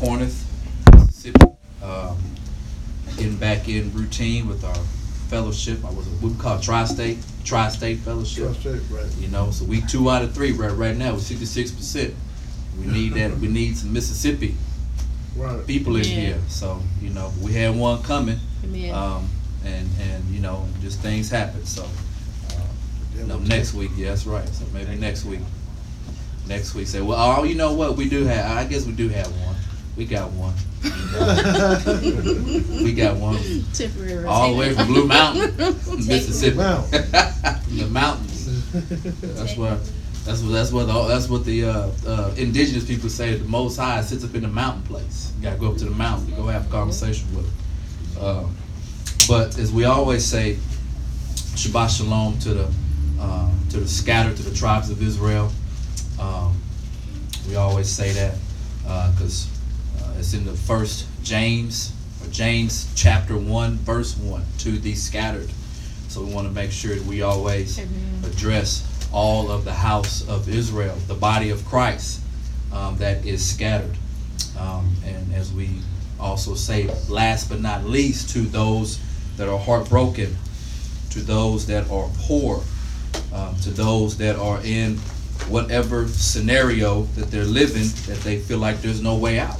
Corinth, Mississippi. Um, getting back in routine with our fellowship. I was a, we call tri-state, tri-state fellowship. Tri-state, right. You know, so we two out of three right right now. We're sixty six percent. We need that. We need some Mississippi Right. people in Yeah. here. So you know, we had one coming, Amen. um, and and you know, just things happen. So uh, Yeah, no, next week. Yeah, that's right. So maybe next week. Next week, say, well, oh, you know what? We do have. I guess we do have one. We got one. We got one. Temporary. All the way from Blue Mountain, Mississippi. Wow. the mountains. That's where. That's what. That's what. The, that's what the uh, uh, indigenous people say. The Most High sits up in the mountain place. You gotta go up to the mountain to go have a conversation with him. Um, but as we always say, Shabbat Shalom to the uh, to the scattered to the tribes of Israel. Um, we always say that because uh, it's in the first James or James chapter one verse one to the scattered. So we want to make sure that we always Amen. address all of the house of Israel, the body of Christ um, that is scattered. Um, and as we also say, last but not least, to those that are heartbroken, to those that are poor, um, to those that are in whatever scenario that they're living that they feel like there's no way out.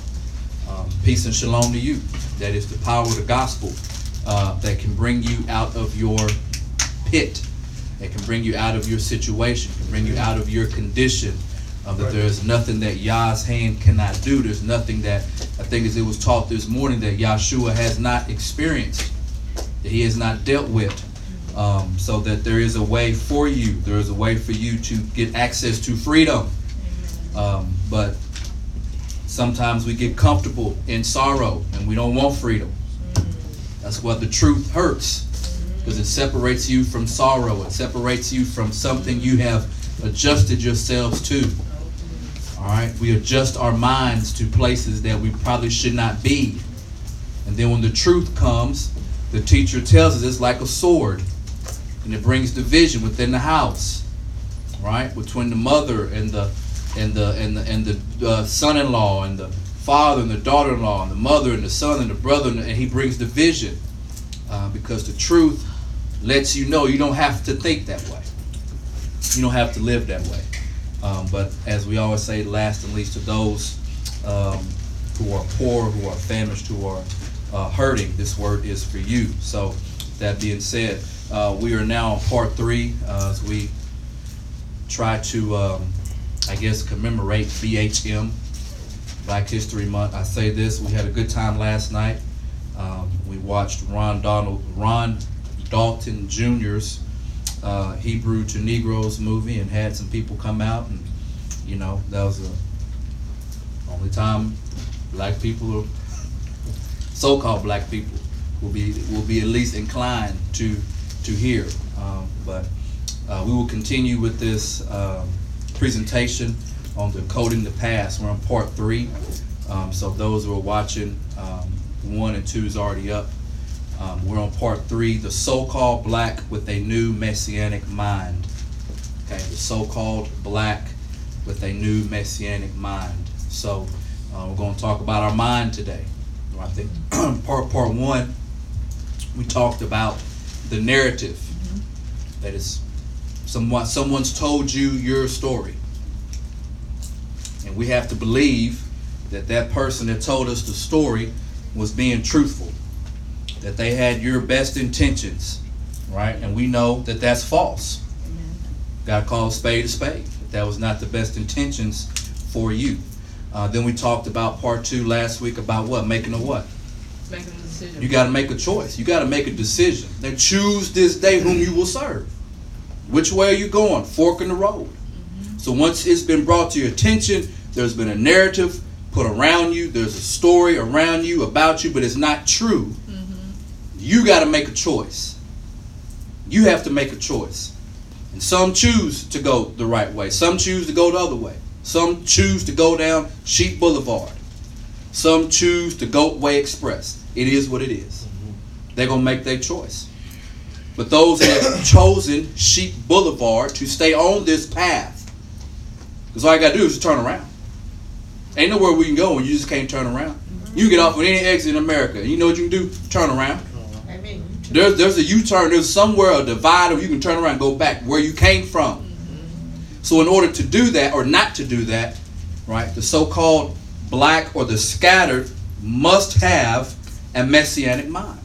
Um, peace and shalom to you. That is the power of the gospel uh, that can bring you out of your pit, that can bring you out of your situation, can bring you out of your condition. Uh, that Right. there is nothing that Yah's hand cannot do. There's nothing that I think as it was taught this morning that Yahshua has not experienced, that he has not dealt with. Um, so that there is a way for you. There is a way for you to get access to freedom. Um, but sometimes we get comfortable in sorrow and we don't want freedom. That's what the truth hurts because it separates you from sorrow. It separates you from something you have adjusted yourselves to. All right, we adjust our minds to places that we probably should not be. And then when the truth comes, the teacher tells us it's like a sword and it brings division within the house. Right? Between the mother and the and the and the and the uh, son-in-law and the father and the daughter-in-law and the mother and the son and the brother and, he brings division uh, because the truth lets you know you don't have to think that way. You don't have to live that way. Um, but as we always say last and least to those um, who are poor who are famished who are uh, hurting this word is for you. So that being said uh, we are now on part three uh, as we try to um, I guess commemorate BHM, Black History Month. I say this: we had a good time last night. Um, we watched Ron Donald, Ron Dalton Jr.'s uh, Hebrew to Negroes movie, and had some people come out, and you know that was the only time black people, or so-called black people, will be will be at least inclined to to hear. Um, but uh, we will continue with this um, presentation on decoding the past. We're on part three. Um, so those who are watching, um, one and two is already up. Um, we're on part three, the so-called black with a new messianic mind. Okay, the so-called black with a new messianic mind. So uh, we're going to talk about our mind today. I think part part one, we talked about the narrative that is someone someone's told you your story and we have to believe that that person that told us the story was being truthful that they had your best intentions right and we know that that's false got to call a spade a spade that, that was not the best intentions for you uh, then we talked about part two last week about what making a what Making a decision. you got to make a choice. You got to make a decision. Then choose this day whom you will serve. Which way are you going? Fork in the road. Mm-hmm. So once it's been brought to your attention, there's been a narrative put around you. There's a story around you about you, but it's not true. Mm-hmm. You got to make a choice. You have to make a choice. And some choose to go the right way. Some choose to go the other way. Some choose to go down Sheep Boulevard. Some choose to go Way Express. It is what it is. Mm-hmm. They're going to make their choice. But those that have chosen Sheep Boulevard to stay on this path, because all you got to do is just turn around. Ain't nowhere we can go and you just can't turn around. You can get off on any exit in America. You know what you can do? Turn around. Amen. There's there's a U-turn. There's somewhere a divide where you can turn around and go back where you came from. So in order to do that or not to do that, right, the so-called black or the scattered must have a messianic mind.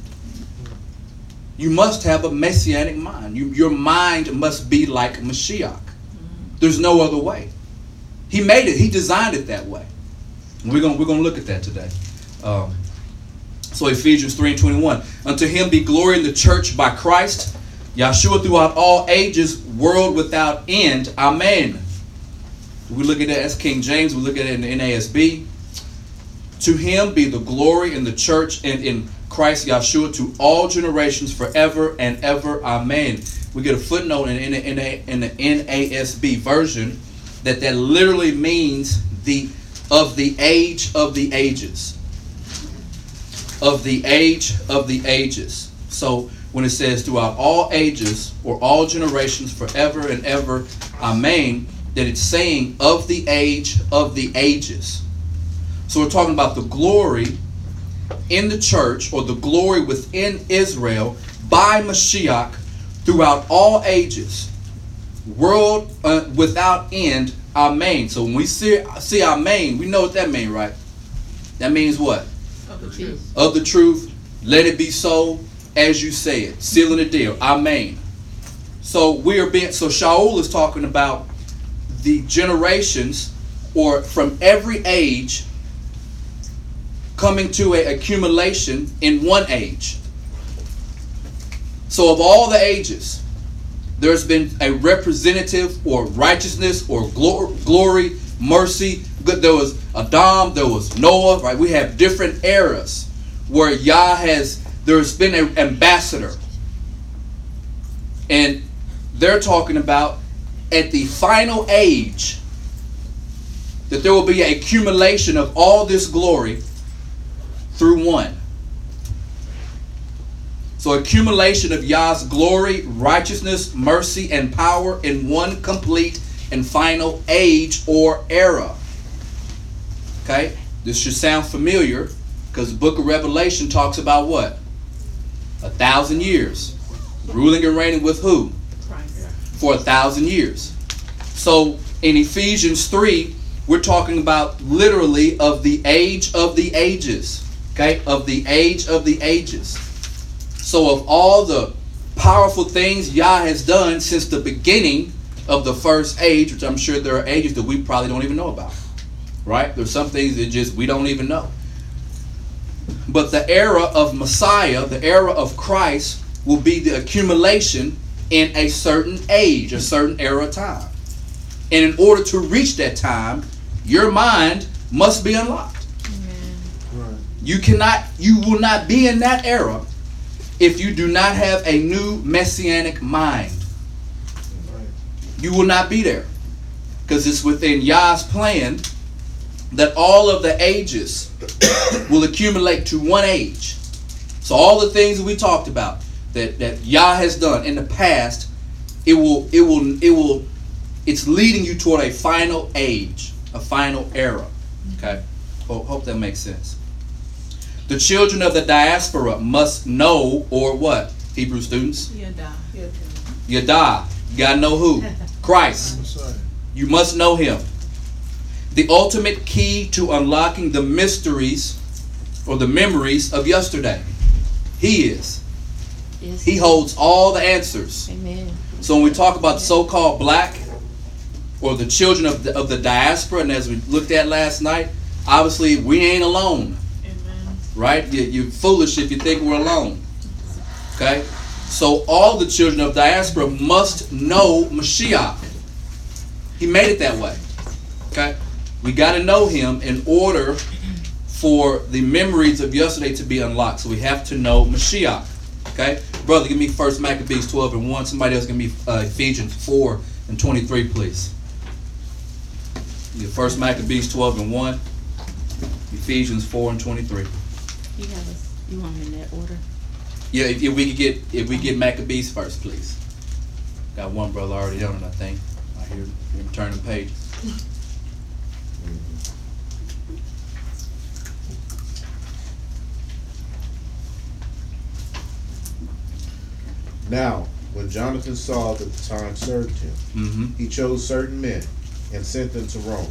You must have a messianic mind. You, your mind must be like Mashiach. There's no other way. He made it. He designed it that way. And we're gonna we're gonna look at that today. Um, so Ephesians 3 and 21. Unto him be glory in the church by Christ, Yahshua throughout all ages, world without end. Amen. We look at that as King James, we look at it in the NASB. To him be the glory in the church and in Christ Yahshua to all generations forever and ever. Amen. We get a footnote in, in, in, in the NASB version that that literally means the of the age of the ages of the age of the ages. So when it says throughout all ages or all generations forever and ever, amen, that it's saying of the age of the ages. So we're talking about the glory in the church or the glory within Israel by Mashiach throughout all ages, world uh, without end, amen. So when we see, see amen, we know what that means, right? That means what? Of the truth. of the truth. Let it be so as you say it. Sealing the deal. Amen. So we are being so Shaul is talking about the generations or from every age coming to a accumulation in one age. So of all the ages, there's been a representative or righteousness or glor- glory, mercy. There was Adam, there was Noah, right? We have different eras where Yah has, there's been an ambassador. And they're talking about at the final age that there will be an accumulation of all this glory through one. So, accumulation of Yah's glory, righteousness, mercy, and power in one complete and final age or era. Okay? This should sound familiar because the book of Revelation talks about what? A thousand years. Ruling and reigning with who? Christ. For a thousand years. So, in Ephesians 3, we're talking about literally of the age of the ages. Okay? Of the age of the ages. So, of all the powerful things Yah has done since the beginning of the first age, which I'm sure there are ages that we probably don't even know about, right? There's some things that just we don't even know. But the era of Messiah, the era of Christ, will be the accumulation in a certain age, a certain era of time. And in order to reach that time, your mind must be unlocked. You cannot, you will not be in that era if you do not have a new messianic mind. You will not be there. Because it's within Yah's plan that all of the ages will accumulate to one age. So all the things that we talked about that, that Yah has done in the past, it will it will it will it's leading you toward a final age, a final era. Okay? Hope, hope that makes sense. The children of the diaspora must know or what? Hebrew students? Yada. Yada. You gotta know who? Christ. You must know him. The ultimate key to unlocking the mysteries or the memories of yesterday. He is. Yes. He holds all the answers. Amen. So when we talk about the so-called black or the children of the, of the diaspora, and as we looked at last night, obviously we ain't alone, Amen. Right? You, you're foolish if you think we're alone. Okay? So all the children of diaspora must know Mashiach. He made it that way. Okay? We got to know him in order for the memories of yesterday to be unlocked. So we have to know Mashiach. Okay? Brother, give me first Maccabees 12 and 1. Somebody else give me uh, Ephesians 4 and 23, please. Your first Maccabees 12 and 1. Ephesians 4 and 23. You have you want them in that order? Yeah, if, if we could get, if we get Maccabees first, please. Got one brother already on it, I think. I hear him turning pages. Now, when Jonathan saw that the time served him, Mm-hmm. he chose certain men and sent them to Rome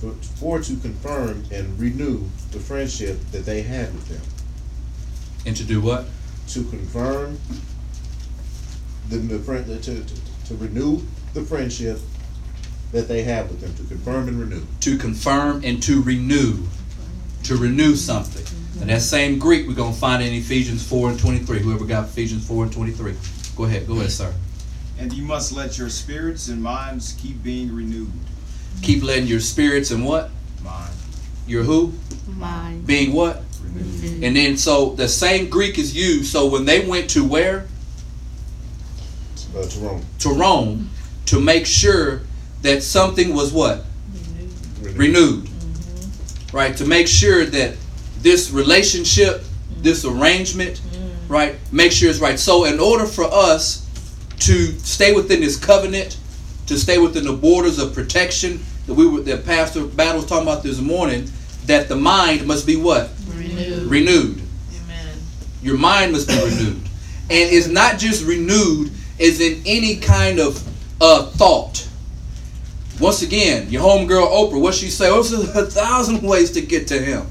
for, for to confirm and renew the friendship that they had with them. And to do what? To confirm the, the friend, to, to, to renew the friendship that they have with them, to confirm and renew. To confirm and to renew. To renew something. And that same Greek we're gonna find in Ephesians four and twenty-three. Whoever got Ephesians four and twenty-three. Go ahead, go ahead, sir. And you must let your spirits and minds keep being renewed. Keep letting your spirits and what? Mind. Your who? Mine. Being what? Renewed. And then so the same Greek is used. So when they went to where? Uh, to Rome. To Rome to make sure that something was what? Renew. renewed. Mm-hmm. Right? To make sure that this relationship, mm-hmm. this arrangement, mm-hmm. right, make sure it's right. So, in order for us to stay within this covenant, to stay within the borders of protection that we were, that Pastor Battle was talking about this morning, that the mind must be what? Renewed. Renewed. Amen. Your mind must be renewed. And it's not just renewed as in any kind of uh, thought. Once again, your homegirl Oprah, what she say? Oh, there's a thousand ways to get to him.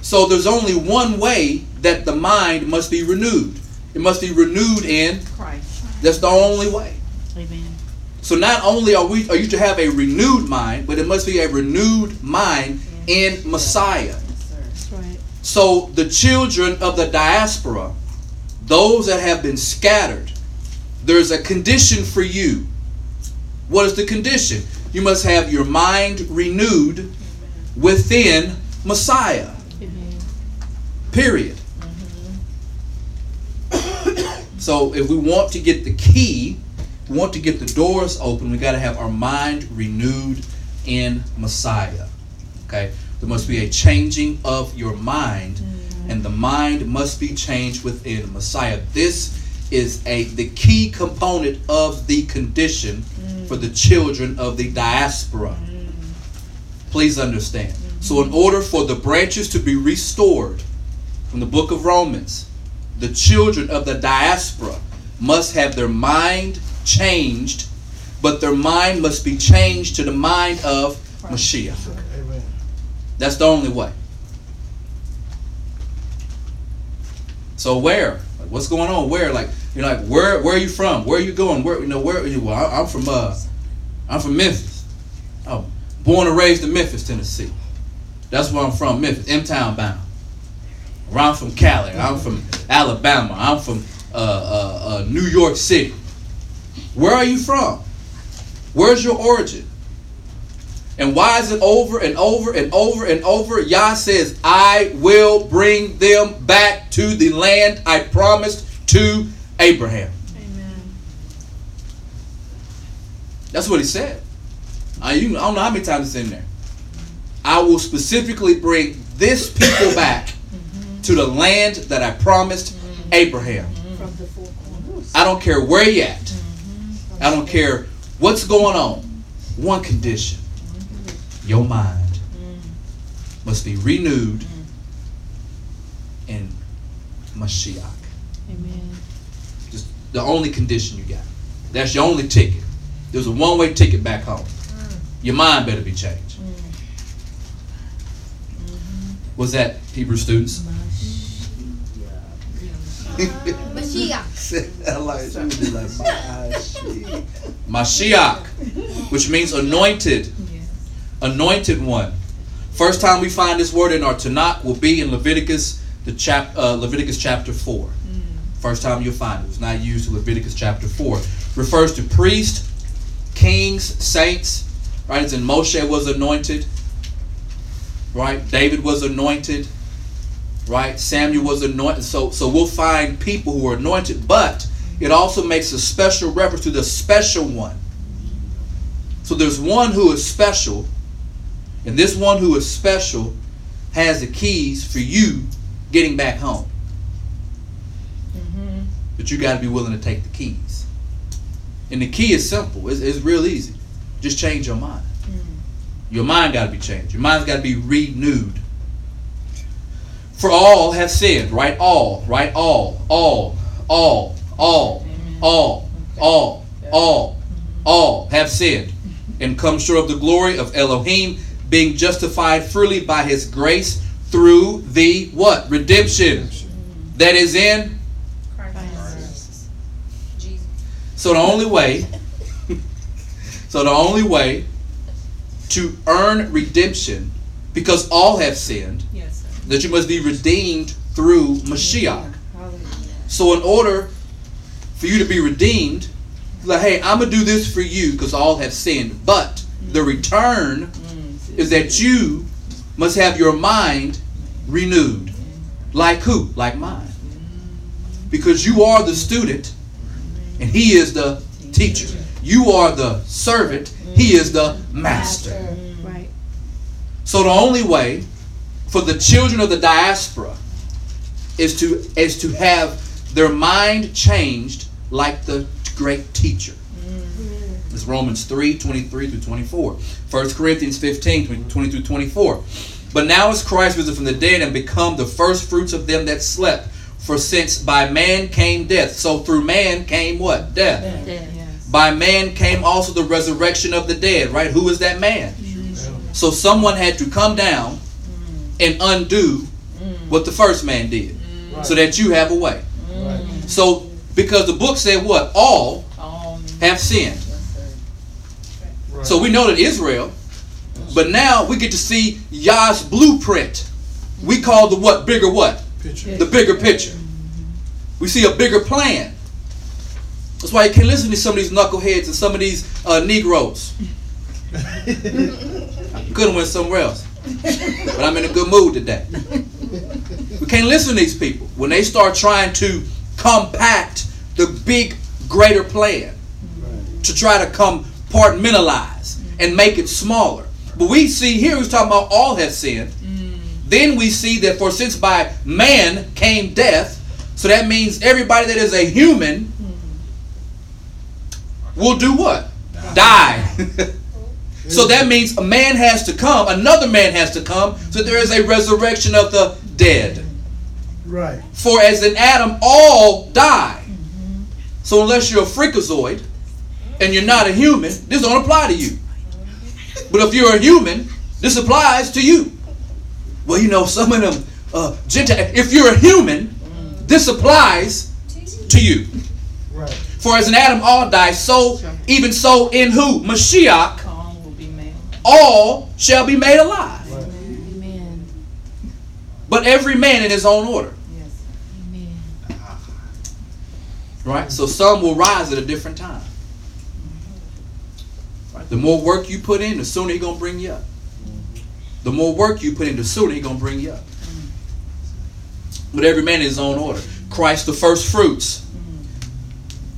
So there's only one way that the mind must be renewed. It must be renewed in. Christ. That's the only way. Amen. So not only are we are you to have a renewed mind, but it must be a renewed mind in Messiah. Yes. That's right. So the children of the diaspora, those that have been scattered, there's a condition for you. What is the condition? You must have your mind renewed within Messiah. Amen. Period. Mm-hmm. So if we want to get the key, we want to get the doors open, we got to have our mind renewed in Messiah. Okay? There must be a changing of your mind, mm-hmm. and the mind must be changed within Messiah. This is a the key component of the condition mm. for the children of the diaspora. Mm. Please understand. Mm-hmm. So in order for the branches to be restored from the book of Romans, the children of the diaspora must have their mind changed, but their mind must be changed to the mind of Mashiach. That's the only way. So where? What's going on? Where? Like you're like where? Where are you from? Where are you going? Where you know? Where? You, well, I'm from. Uh, I'm from Memphis. Oh, born and raised in Memphis, Tennessee. That's where I'm from. Memphis, M Town bound. Or I'm from Cali. I'm from Alabama. I'm from uh, uh, uh, New York City. Where are you from? Where's your origin? And why is it over and over and over and over? Yah says, I will bring them back to the land I promised to Abraham. Amen. That's what he said. I, you, I don't know how many times it's in there. I will specifically bring this people back mm-hmm. to the land that I promised mm-hmm. Abraham. Mm-hmm. From the four corners. I don't care where you at. I don't care what's going on. One condition. Your mind must be renewed in Mashiach. Amen. Just the only condition you got. That's your only ticket. There's a one-way ticket back home. Mm. Your mind better be changed. Mm. Mm-hmm. Was that Hebrew students? Mashiach. Like she would be like Mashiach. Mashiach, which means anointed, anointed one. First time we find this word in our Tanakh will be in Leviticus, the chap, uh, Leviticus chapter four. First time you'll find it. It's not used in Leviticus chapter four. Refers to priest, kings, saints. Right? It's in Moshe was anointed. Right? David was anointed. Right? Samuel was anointed. So so we'll find people who are anointed, but it also makes a special reference to the special one. So there's one who is special, and this one who is special has the keys for you getting back home. Mm-hmm. But you got to be willing to take the keys. And the key is simple. It's, it's real easy. Just change your mind. Mm. Your mind got to be changed. Your mind's got to be renewed. For all have sinned, right? All, right? All, all, all, all, all, all, all, all have sinned and come short of the glory of Elohim, being justified freely by his grace through the what? Redemption that is in. Jesus. So the only way, so the only way to earn redemption, because all have sinned, Yes, sir. That you must be redeemed through Mashiach. So in order for you to be redeemed, like, hey, I'm gonna do this for you because all have sinned. But the return is that you must have your mind renewed. Like who? Like mine. Because you are the student and he is the teacher. You are the servant, he is the master. Right. So the only way for the children of the diaspora is to is to have their mind changed like the great teacher. Mm-hmm. It's Romans 3, 23 through 24. 1 Corinthians 15, 20, 20 through 24. But now is Christ risen from the dead and become the first fruits of them that slept. For since by man came death, so through man came what? Death. Dead. Yes. By man came also the resurrection of the dead, right? Who is that man? So someone had to come down and undo what the first man did so that you have a way. Right. So, because the book said what? All All have sinned. Right. So we know that Israel, but now we get to see Yah's blueprint. We call the what? Bigger what? Picture. The bigger picture. We see a bigger plan. That's why you can't listen to some of these knuckleheads and some of these uh, Negroes. Could have went somewhere else. But I'm in a good mood today. We can't listen to these people when they start trying to compact the big, greater plan to try to compartmentalize and make it smaller. But we see here, he's talking about all have sinned. Mm. Then we see that for since by man came death, so that means everybody that is a human mm. will do what? Die. so that means a man has to come, another man has to come, so there is a resurrection of the dead. Right. For as in Adam, all die. So unless you're a freakazoid and you're not a human, this don't apply to you. But if you're a human, this applies to you. Well, you know, some of them uh, Gentile. If you're a human, this applies to you. Right. For as in Adam all die, so even so in who? Mashiach, All will be made. all shall be made alive. Amen. But every man in his own order. Yes. Amen. Right? So some will rise at a different time. Right? The more work you put in, the sooner he's gonna bring you up. The more work you put in, the sooner he's gonna bring you up. But every man in his own order. Christ the first fruits.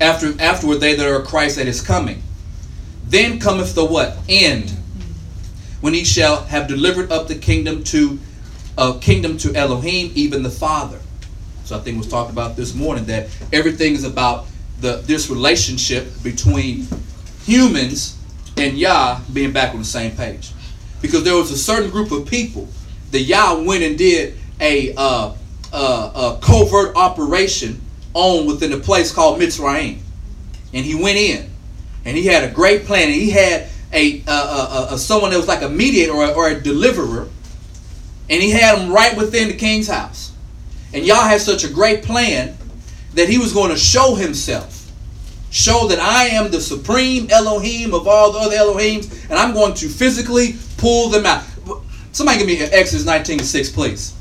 After afterward they that are Christ that is coming. Then cometh the what? End. When he shall have delivered up the kingdom to uh, kingdom to Elohim, even the Father. So I think was talked about this morning that everything is about the this relationship between humans and Yah being back on the same page. Because there was a certain group of people that Yah went and did a, uh, uh, a covert operation on within a place called Mitzrayim. And he went in and he had a great plan. And he had a, uh, uh, uh, someone that was like a mediator or a, or a deliverer. And he had him right within the king's house. And Yah had such a great plan that he was going to show himself. Show that I am the supreme Elohim of all the other Elohims, and I'm going to physically pull them out. Somebody give me Exodus 19 6, please.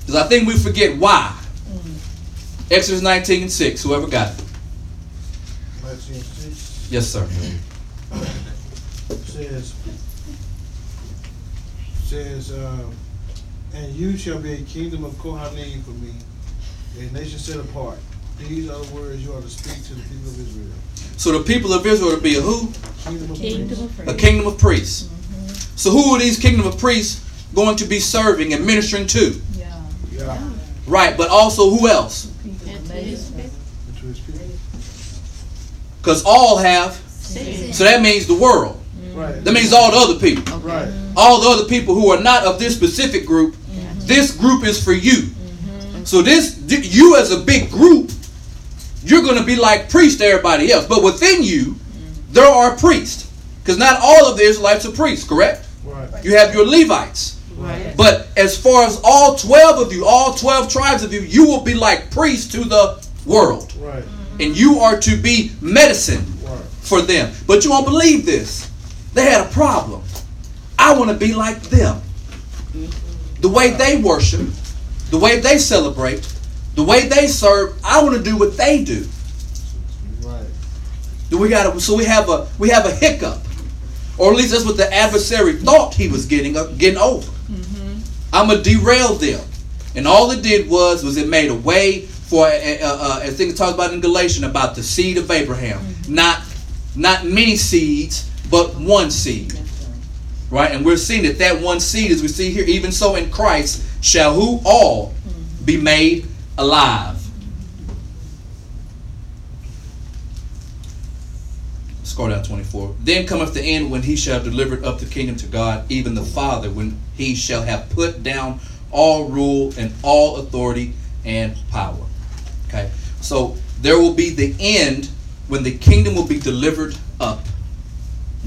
Because I think we forget why. Exodus 19 and 6, whoever got it. Matthew six Yes, sir. Says says um, and you shall be a kingdom of Kohanim for me, a nation set apart. These are the words you are to speak to the people of Israel. So the people of Israel to be a who? Kingdom of Kingdom priests. of A kingdom of priests. So who are these kingdom of priests going to be serving and ministering to? Yeah. Yeah. Right, but also who else? To his it. To his people. Because all have, Sin. So that means the world. Mm. Right. That means all the other people. Right. All the other people who are not of this specific group, this group is for you. Mm-hmm. So this, you as a big group, you're going to be like priest to everybody else. But within you, mm-hmm. there are priests. Because not all of the Israelites are priests, correct? Right. You have your Levites. Right. But as far as all 12 of you, all 12 tribes of you, you will be like priests to the world. Right. Mm-hmm. And you are to be medicine Right. For them. But you won't believe this. They had a problem. I want to be like them. The way they worship, the way they celebrate, the way they serve, I want to do what they do. Right. Do we got so we have a we have a hiccup, or at least that's what the adversary thought he was getting uh, getting over. I'm gonna derail them, and all it did was was it made a way for uh, uh, as things talks about in Galatians about the seed of Abraham, not not many seeds, but one seed, right? And we're seeing that that one seed, as we see here, even so in Christ shall who all be mm-hmm. made alive. Scroll down 24. Then cometh the end when he shall deliver up the kingdom to God, even the Father, when he shall have put down all rule and all authority and power. Okay? So there will be the end when the kingdom will be delivered up.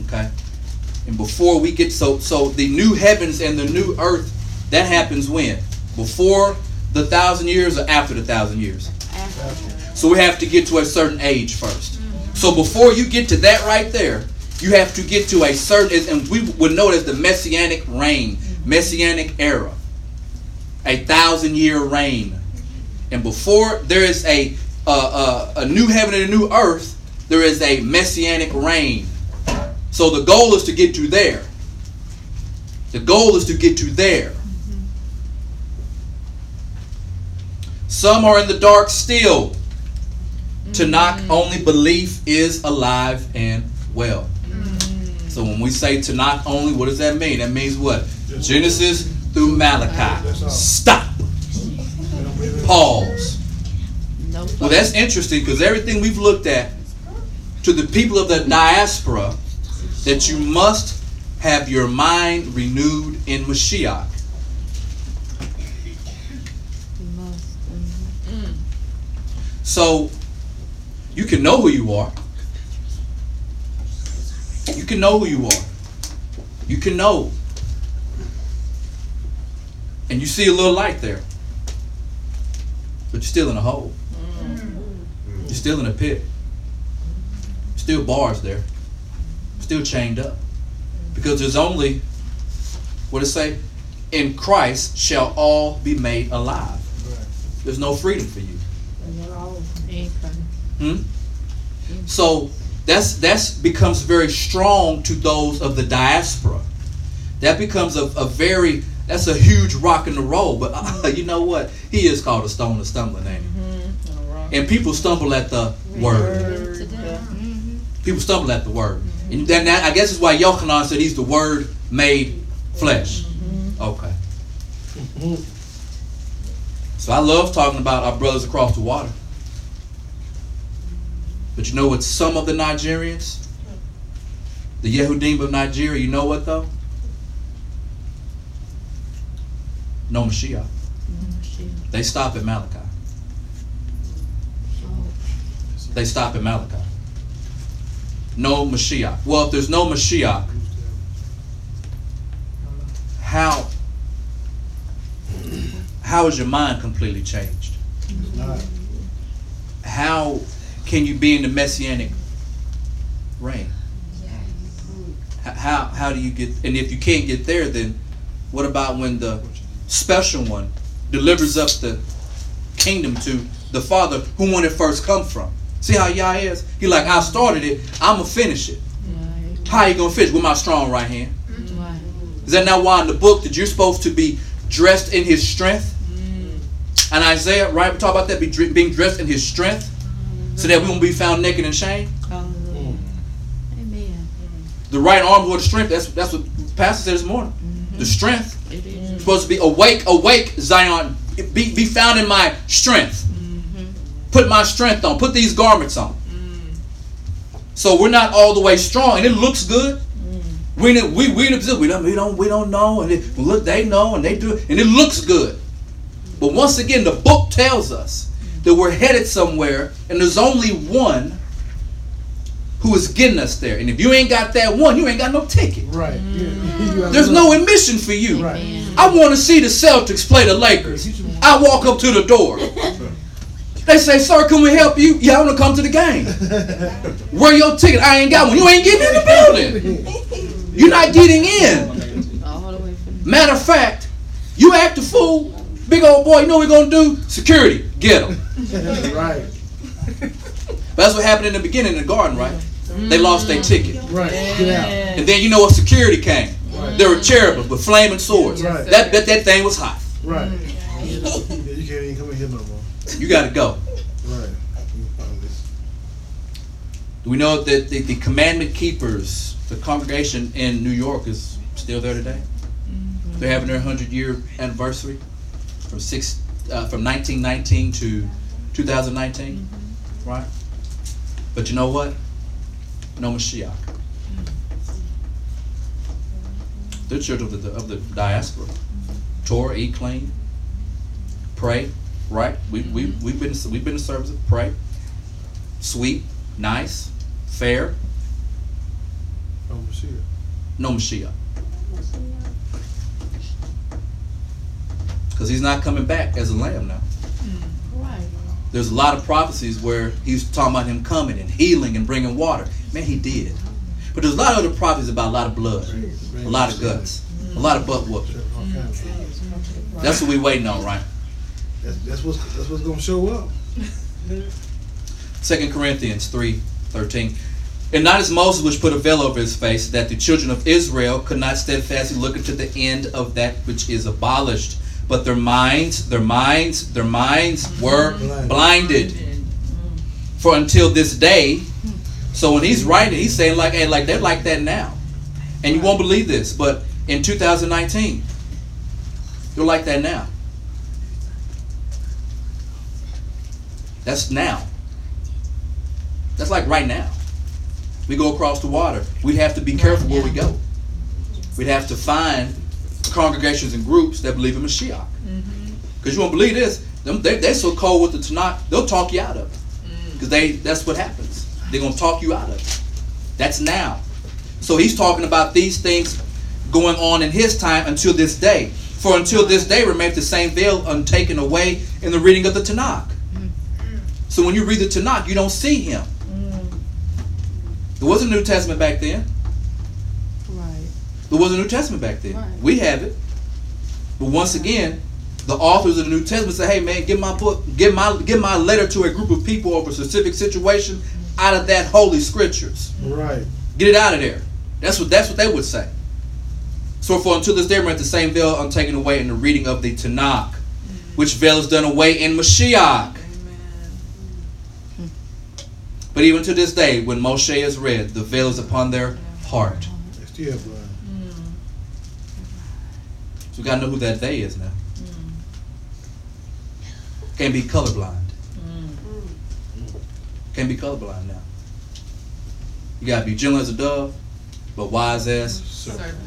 Okay? And before we get so so the new heavens and the new earth, that happens when? Before the thousand years or after the thousand years? After. So we have to get to a certain age first. So before you get to that right there, you have to get to a certain, and we would know it as the messianic reign, messianic era, a thousand year reign. And before there is a uh, uh, a new heaven and a new earth, there is a messianic reign. So the goal is to get to there. The goal is to get to there. Some are in the dark still. Tanakh only belief is alive and well. So when we say Tanakh only, what does that mean? That means what? Genesis through Malachi. Stop. They don't believe in- Pause. Well, that's interesting because everything we've looked at to the people of the diaspora, that you must have your mind renewed in Mashiach. So you can know who you are. You can know who you are. You can know. And you see a little light there. But you're still in a hole. You're still in a pit. Still bars there. Still chained up. Because there's only, what does it say? In Christ shall all be made alive. There's no freedom for you. Hmm? So that's that's becomes very strong to those of the diaspora. That becomes a, a very that's a huge rock in the road. But uh, you know what? He is called a stone of stumbling, ain't he? And people stumble at the word. Today. People stumble at the word. Mm-hmm. And then that, I guess is why Yochanan said he's the word made flesh. Mm-hmm. Okay. Mm-hmm. So I love talking about our brothers across the water. But you know what some of the Nigerians, the Yehudim of Nigeria, you know what though? No Mashiach. Oh, shit. They stop at Malachi. Oh, They stop at Malachi. No Mashiach. Well, if there's no Mashiach, how how is your mind completely changed? How can you be in the messianic reign? How how do you get? And if you can't get there, then what about when the special one delivers up the kingdom to the Father, whom it first come from? See how Yah is? He like I started it, I'ma finish it. right. How you gonna finish with my strong right hand? Mm-hmm. Right. Is that not why in the book that you're supposed to be dressed in His strength? Mm-hmm. And Isaiah, right? We talk about that, be dr- being dressed in His strength, so that we won't be found naked and shame. Hallelujah. Mm. Amen. The right arm or the strength. That's that's what Pastor said this morning. Mm-hmm. The strength. It is. You're supposed to be awake, awake, Zion. Be be found in my strength. Put my strength on. Put these garments on. Mm. So we're not all the way strong, and it looks good. Mm. We we we in a position we don't we don't we don't know, and it, look they know and they do, it, and it looks good. But once again, the book tells us mm. that we're headed somewhere, and there's only one who is getting us there. And if you ain't got that one, you ain't got no ticket. Right. Yeah. There's no admission for you. Right. I want to see the Celtics play the Lakers. I walk up to the door. They say, "Sir, can we help you?" Yeah, I want to come to the game. Where your ticket? I ain't got one. You ain't getting in the building. You're not getting in. All the way from. Matter of fact, you act a fool, big old boy. You know what we're gonna do? Security, get him. right. That's what happened in the beginning in the garden, right? They lost their ticket, Right. Get out. and then you know what? Security came. Right. There were cherubims with flaming swords. Right. That that, that thing was hot. Right. You can't even come in here no more. You got to go. Right. Do we know that the, the commandment keepers, the congregation in New York, is still there today? Mm-hmm. They're having their hundred year anniversary from six uh, from 1919 to 2019, mm-hmm. right? But you know what? No Mashiach. Mm-hmm. They're children of the, of the diaspora. Torah, eat clean, pray, right? We, we, mm-hmm. we've been we've been to services, pray, sweet, nice, fair, see it. no Mashiach. Because he's not coming back as a lamb now. Mm. Right. There's a lot of prophecies where he's talking about him coming and healing and bringing water. Man, he did. But there's a lot of other prophecies about a lot of blood, a lot of guts, a mm. lot of butt whooping. All kinds of things. That's what we're waiting on, right? That's, that's what's that's what's gonna show up. Second Corinthians three thirteen. And not as Moses which put a veil over his face, that the children of Israel could not steadfastly look into the end of that which is abolished. But their minds, their minds, their minds mm-hmm. were blinded. Mm-hmm. For until this day, so when he's writing, he's saying like, hey, like they're like that now. And you won't believe this, but in 2019, they're like that now. That's now. That's like right now. We go across the water. We have to be careful where we go. We'd have to find congregations and groups that believe in Mashiach. Mm-hmm. Because you won't believe this. Them, they, they're so cold with the Tanakh, they'll talk you out of it. Mm. Because they that's what happens. They're going to talk you out of it. That's now. So he's talking about these things going on in his time until this day. For until this day remains the same veil untaken away in the reading of the Tanakh. So when you read the Tanakh, you don't see him. There was a New Testament back then. Right. There was a New Testament back then. Right. We have it. But once again, the authors of the New Testament say, "Hey, man, give my book, give my give my letter to a group of people over a specific situation mm-hmm. out of that holy scriptures. Right. Get it out of there." That's what that's what they would say. So for until this day, we're at the same veil I'm untaken away in the reading of the Tanakh, mm-hmm. which veil is done away in Mashiach. But even to this day, when Moshe is read, the veil is upon their heart. They still blind. So we gotta know who that they is now. Mm. Can't be colorblind. Mm. Can't be colorblind now. You gotta be gentle as a dove, but wise as. Mm. Serpent.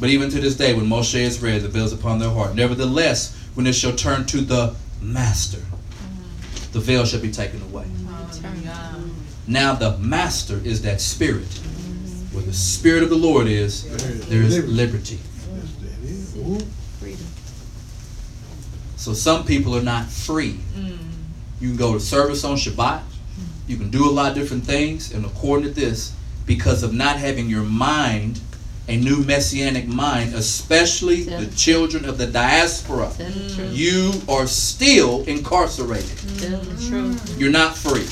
But even to this day, when Moshe is read, the veil is upon their heart. Nevertheless, when it shall turn to the master, the veil shall be taken away. Now the master is that spirit. Where the spirit of the Lord is, there is liberty. Yes, that is. Ooh. Freedom. So some people are not free. You can go to service on Shabbat. You can do a lot of different things. And according to this, because of not having your mind, a new messianic mind, especially the children of the diaspora, Tell the you are still incarcerated. Tell the. You're not free.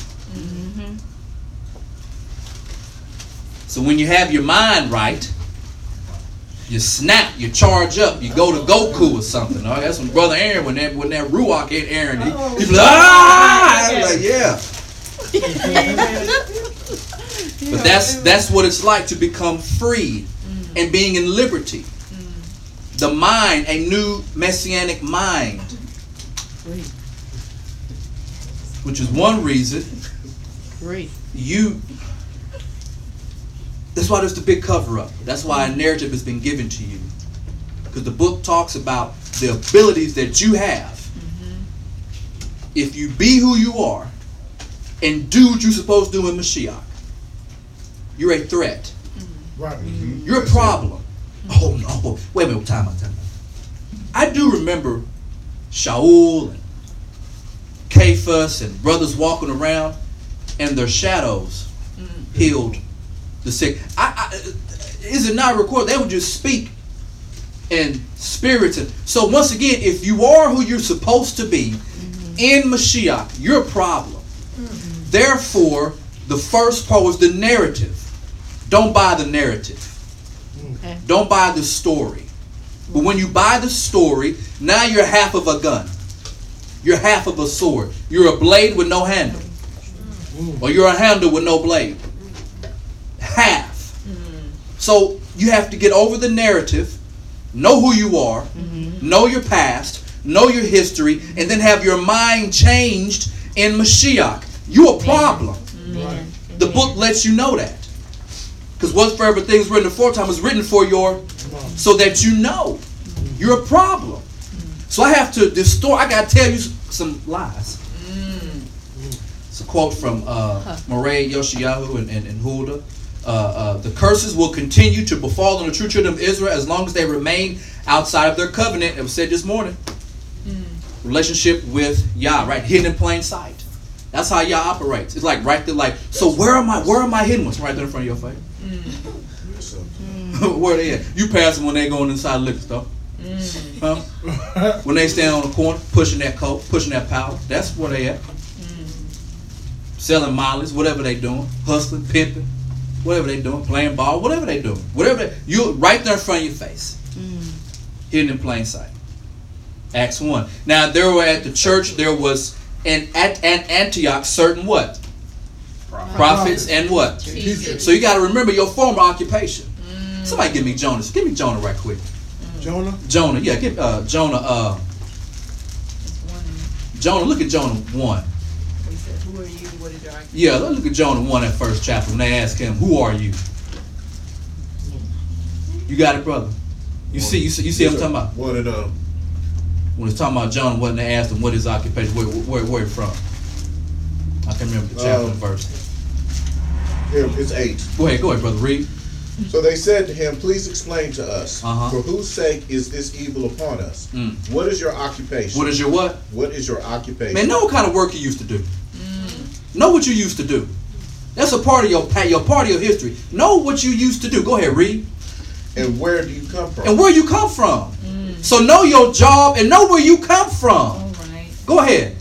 So when you have your mind right, you snap, you charge up, you go to Goku or something. All right, that's when Brother Aaron, when that when that Ruach hit Aaron, he, he's like, ah, I'm like, yeah. But that's that's what it's like to become free and being in liberty. The mind, a new messianic mind, which is one reason you that's why there's the big cover up that's why a narrative has been given to you because the book talks about the abilities that you have. If you be who you are and do what you're supposed to do in Mashiach, you're a threat. Right. Mm-hmm. Mm-hmm. You're a problem. Oh no! Wait a minute. Time out. Time out. I do remember Shaul and Cephas and brothers walking around, and their shadows mm-hmm. healed the sick. I, I, is it not recorded? They would just speak and spirits. And so once again, if you are who you're supposed to be in Mashiach, you're a problem. Therefore, the first part was the narrative. Don't buy the narrative. Okay. Don't buy the story. But when you buy the story, now you're half of a gun. You're half of a sword. You're a blade with no handle. Or you're a handle with no blade. Half. So you have to get over the narrative, know who you are, know your past, know your history, and then have your mind changed in Mashiach. You're a problem. The book lets you know that. Because whatsoever things written aforetime was written for your so that you know you're a problem. So I have to distort. I gotta tell you some lies. It's a quote from uh, Moray Yoshiyahu and, and, and Hulda. Uh, uh, the curses will continue to befall on the true children of Israel as long as they remain outside of their covenant. It was said this morning. Relationship with Yah, right? Hidden in plain sight. That's how Yah operates. It's like right there, like, so where are my where are my hidden ones? Right there in front of your face. Mm. So, Where they at? You pass them when they going inside the liquor store. Mm. Huh? When they stand on the corner pushing that coke, pushing that powder. That's where they at. Mm. Selling mollies, whatever they doing, hustling, pimping, whatever they doing, playing ball, whatever they doing, whatever they, you right there in front of your face, hidden in plain sight. Acts one. Now there were at the church there was in at, at Antioch certain what prophets and what Teachers. so you got to remember your former occupation. Somebody give me Jonas. Give me Jonah right quick. Jonah? Jonah, yeah, give uh, Jonah. Uh, Jonah, look at Jonah one. He said, who are you? What is your occupation? Yeah, let's look at Jonah one that first chapter when they ask him, "Who are you?" You got it, brother. You see, you see, you see what I'm talking about One of them. when it's talking about Jonah. When they asked him what his occupation, where, where, where he from? I can't remember the chapter Um, and verse. Here, it's eight. Go ahead, go ahead, brother. Read. So they said to him, Please explain to us, Uh-huh. for whose sake is this evil upon us? Mm. What is your occupation? What is your what? What is your occupation? Man, know what kind of work you used to do. Know what you used to do. That's a part of your your part of your history. Know what you used to do. Go ahead, read. And where do you come from? And where you come from. So know your job and know where you come from. All right. Go ahead.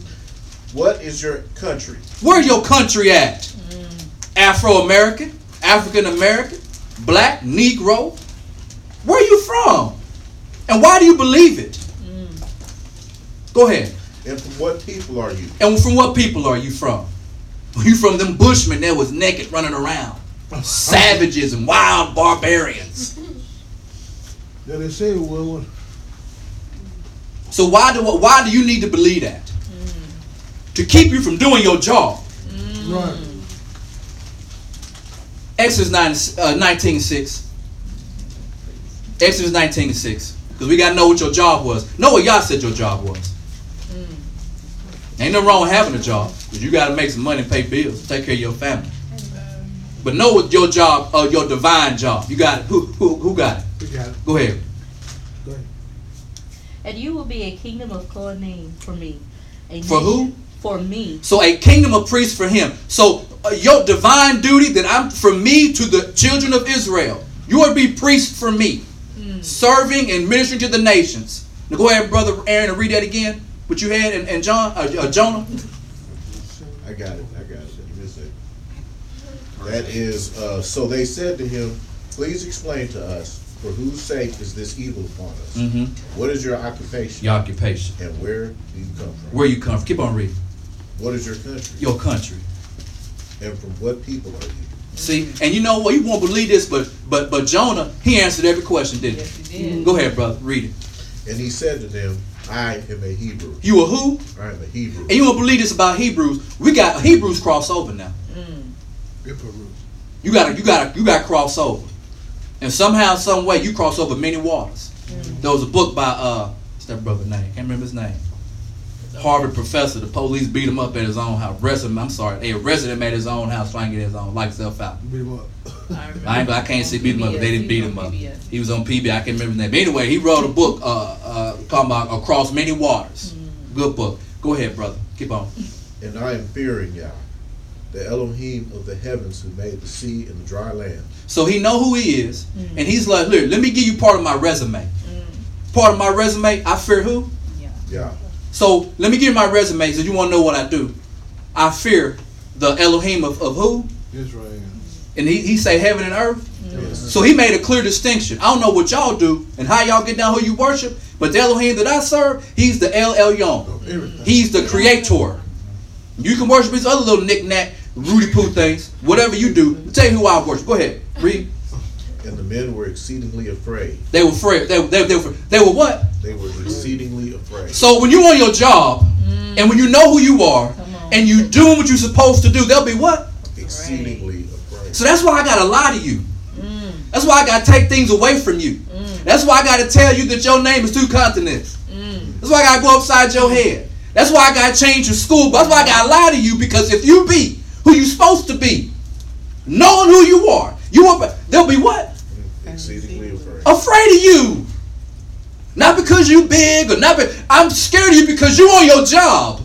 what is your country? Where your country at? Afro American, African American, black, Negro. Where are you from? And why do you believe it? Mm. Go ahead. And from what people are you? And from what people are you from? Are you from them bushmen that was naked running around? Savages and wild barbarians. Did they say well, what? So why do why do you need to believe that? Mm. To keep you from doing your job. Right. Exodus 9, uh, 19 and 6. Exodus 19 and 6. Because we got to know what your job was. Know what y'all said your job was. Ain't nothing wrong with having a job. Because you got to make some money and pay bills, take care of your family. But know what your job, uh, your divine job. You got it. Who, who, who got it? We got it. Go ahead. Go ahead. And you will be a kingdom of Kohanim for me. A For who? For me. So a kingdom of priests for him. So uh, your divine duty that I'm from me to the children of Israel. You are to be priests for me, serving and ministering to the nations. Now go ahead, brother Aaron, and read that again. What you had and, and John, uh, uh, Jonah. I got it. I got it. Give me a. That is, uh, so they said to him, Please explain to us, for whose sake is this evil upon us? Mm-hmm. What is your occupation? Your occupation, And where do you come from? where you come from. Keep on reading. What is your country? Your country. And from what people are you? See, and you know what? You won't believe this, but but but Jonah, he answered every question, didn't he? Yes, he? did. Go ahead, brother. Read it. And he said to them, I am a Hebrew. You a who? I am a Hebrew. And you won't believe this about Hebrews. We got Hebrews crossover now. Good for You gotta, you gotta, you gotta cross over, and somehow, some way, you cross over many waters. There was a book by uh, what's that brother name? I can't remember his name. Harvard professor. The police beat him up at his own house. Arrested him. I'm sorry. They arrested him at his own house trying to get his own life self out. Beat him up. I, ain't, I can't say beat him up. but They didn't beat him up. He was on PB. I can't remember his name. But anyway, he wrote a book uh, uh, called about Across Many Waters. Good book. Go ahead, brother. Keep on. And I am fearing Yah, the Elohim of the heavens who made the sea and the dry land. So he know who he is, and he's like, look, let me give you part of my resume. Part of my resume, I fear who? Yah. So let me give you my resume. So you want to know what I do? I fear the Elohim of, of who? Israel. And he, he say heaven and earth. Yes. So he made a clear distinction. I don't know what y'all do and how y'all get down who you worship, but the Elohim that I serve, he's the El Elyon. He's the creator. You can worship his other little knick-knack, Rudy Poo things, whatever you do. I'll tell you who I worship. Go ahead. Read. And the men were exceedingly afraid. They were afraid. They, they, they, were, they were what? They were exceedingly. So when you're on your job mm. and when you know who you are and you doing what you're supposed to do, they'll be what? Exceedingly afraid. So that's why I gotta lie to you. Mm. That's why I gotta take things away from you. Mm. That's why I gotta tell you that your name is two continents. That's why I gotta go upside your head. That's why I gotta change your school. But That's why I gotta lie to you because if you be who you supposed to be, knowing who you are, you will. They'll be what? Exceedingly afraid. Afraid of you. Not because you big or not. Be, I'm scared of you because you on your job.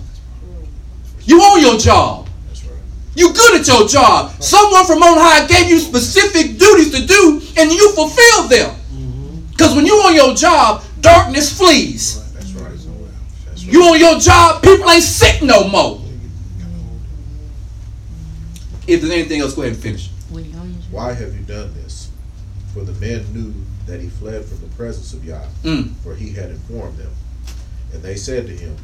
You on your job. That's right. You good at your job. Someone from on high gave you specific duties to do, and you fulfill them. Mm-hmm. Because when you on your job, darkness flees. That's right. That's right. You on your job, people ain't sick no more. If there's anything else, go ahead and finish. When you're on your job. Why have you done this? For the man knew that he fled from the presence of Yah, Mm. for he had informed them. And they said to him,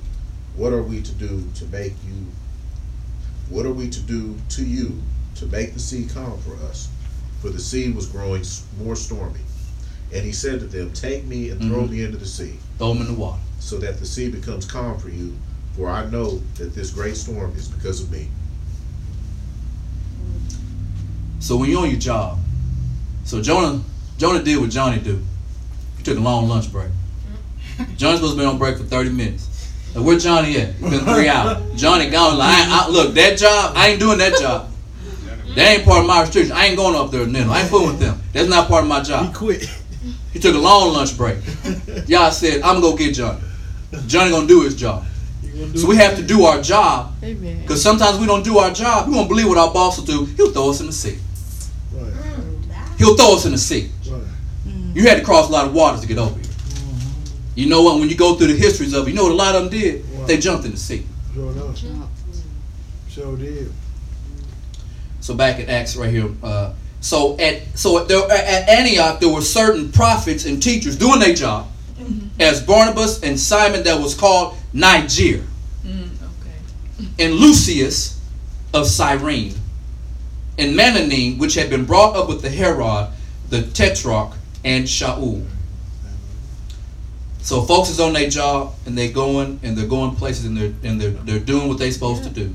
What are we to do to make you? What are we to do to you to make the sea calm for us? For the sea was growing more stormy. And he said to them, Take me and throw Mhm. me into the sea, Throw them in the water. so that the sea becomes calm for you. For I know that this great storm is because of me. So when you're on your job, so Jonah, Jonah did what Johnny do. He took a long lunch break. Johnny's supposed to be on break for 30 minutes. Now, where Johnny at? It's been three hours. Johnny gone. Like, I, I, look, that job, I ain't doing that job. That ain't part of my restriction. I ain't going up there and. I ain't fooling with them. That's not part of my job. He quit. He took a long lunch break. Y'all said, I'm gonna go get Johnny. Johnny gonna do his job. Do So we have to do our job. Amen. Because sometimes we don't do our job. We won't believe what our boss will do. He'll throw us in the sea. Right. He'll throw us in the sea. Right. You had to cross a lot of waters to get over here. You know what? When you go through the histories of it, you know what a lot of them did? What? They jumped in the sea. Sure enough. Sure did. So back at Acts right here. Uh, so at so at, there, at Antioch there were certain prophets and teachers doing their job, as Barnabas and Simon that was called Niger, Mm, okay. and Lucius of Cyrene, and Manaen, which had been brought up with the Herod, the Tetrarch, and Shaul. So folks is on their job and they're going and they're going places and they're and they're they're doing what they're supposed to do.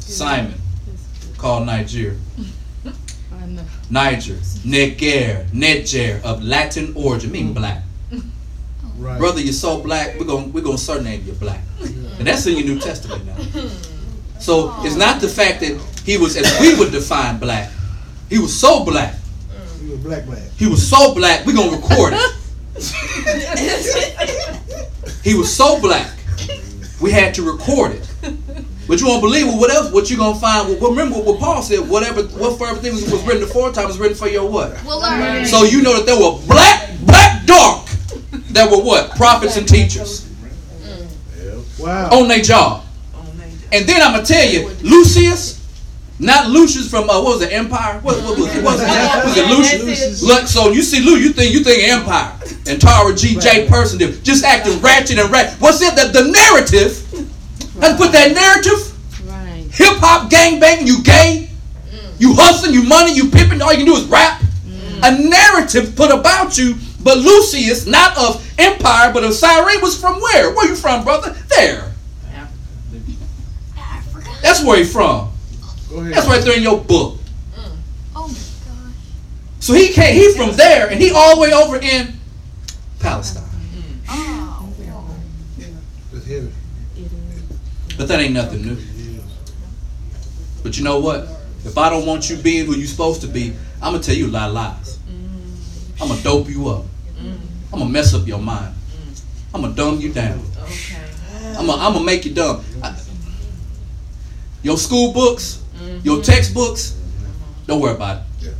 Simon called Niger. Niger, know. Niger, Neger, Neger of Latin origin, mean black. Right. Brother, you're so black, we're gonna we're gonna surname you black. And that's in your New Testament now. So it's not the fact that he was as we would define black. He was so black. You a black black. He was so black, we're gonna record it. He was so black, we had to record it. But you won't believe it. What else? What you gonna find? Well, remember what Paul said. Whatever, what for everything was, was written aforetime was written for your what? We'll learn. So you know that there were black, black, dark. That were what? Prophets and teachers Yeah. Wow. on their job. And then I'm gonna tell you, Lucius, not Lucius from uh, what was it, Empire? What, what was it? Was it, was it Lucius? Lucius. Look, so you see Lou, you think you think Empire and Taraji P. Henson did just acting ratchet and rat. What's it that the narrative? Let's put that narrative. Right. Hip hop gang banging, you gay, you hustling, you money, you pimping. All you can do is rap. A narrative put about you. But Lucius, not of Empire, but of Cyrene, was from where? Where you from, brother? There. Africa. That's where he from. Go ahead. That's right there in your book. Mm. Oh my gosh. So he came, he from there, and he all the way over in Palestine. Mm. It's heavy. But that ain't nothing new. But you know what? If I don't want you being who you're supposed to be, I'm gonna tell you a lot of lies. Mm. I'm gonna dope you up. I'm gonna mess up your mind. I'm gonna dumb you down. Okay. I'm gonna, I'm gonna make you dumb. I- your school books, your textbooks, don't worry about it. Yeah.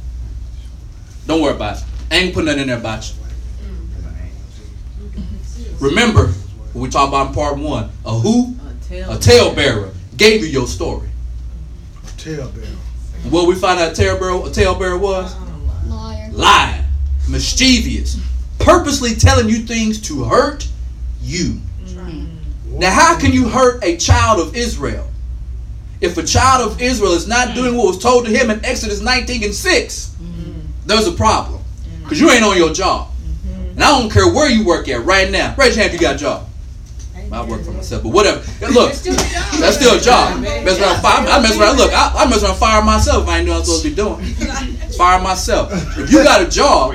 Don't worry about it. I ain't putting nothing in there about you. Mm. Remember, what we talked about in part one, a who, a talebearer, gave you your story. Tailbearer. And what we found out a talebearer, a talebearer was? Liar. Lying, mischievous, purposely telling you things to hurt you. Now, how can you hurt a child of Israel? If a child of Israel is not doing what was told to him in Exodus 19 and 6, there's a problem. Because you ain't on your job. And I don't care where you work at right now. Raise your hand if you got a job. I work for myself, but whatever. And look, that's still a job. Mess around, fire, I mess around. Look, I, I mess around, fire myself. If I ain't doing what I'm supposed to be doing. Fire myself. If you got a job,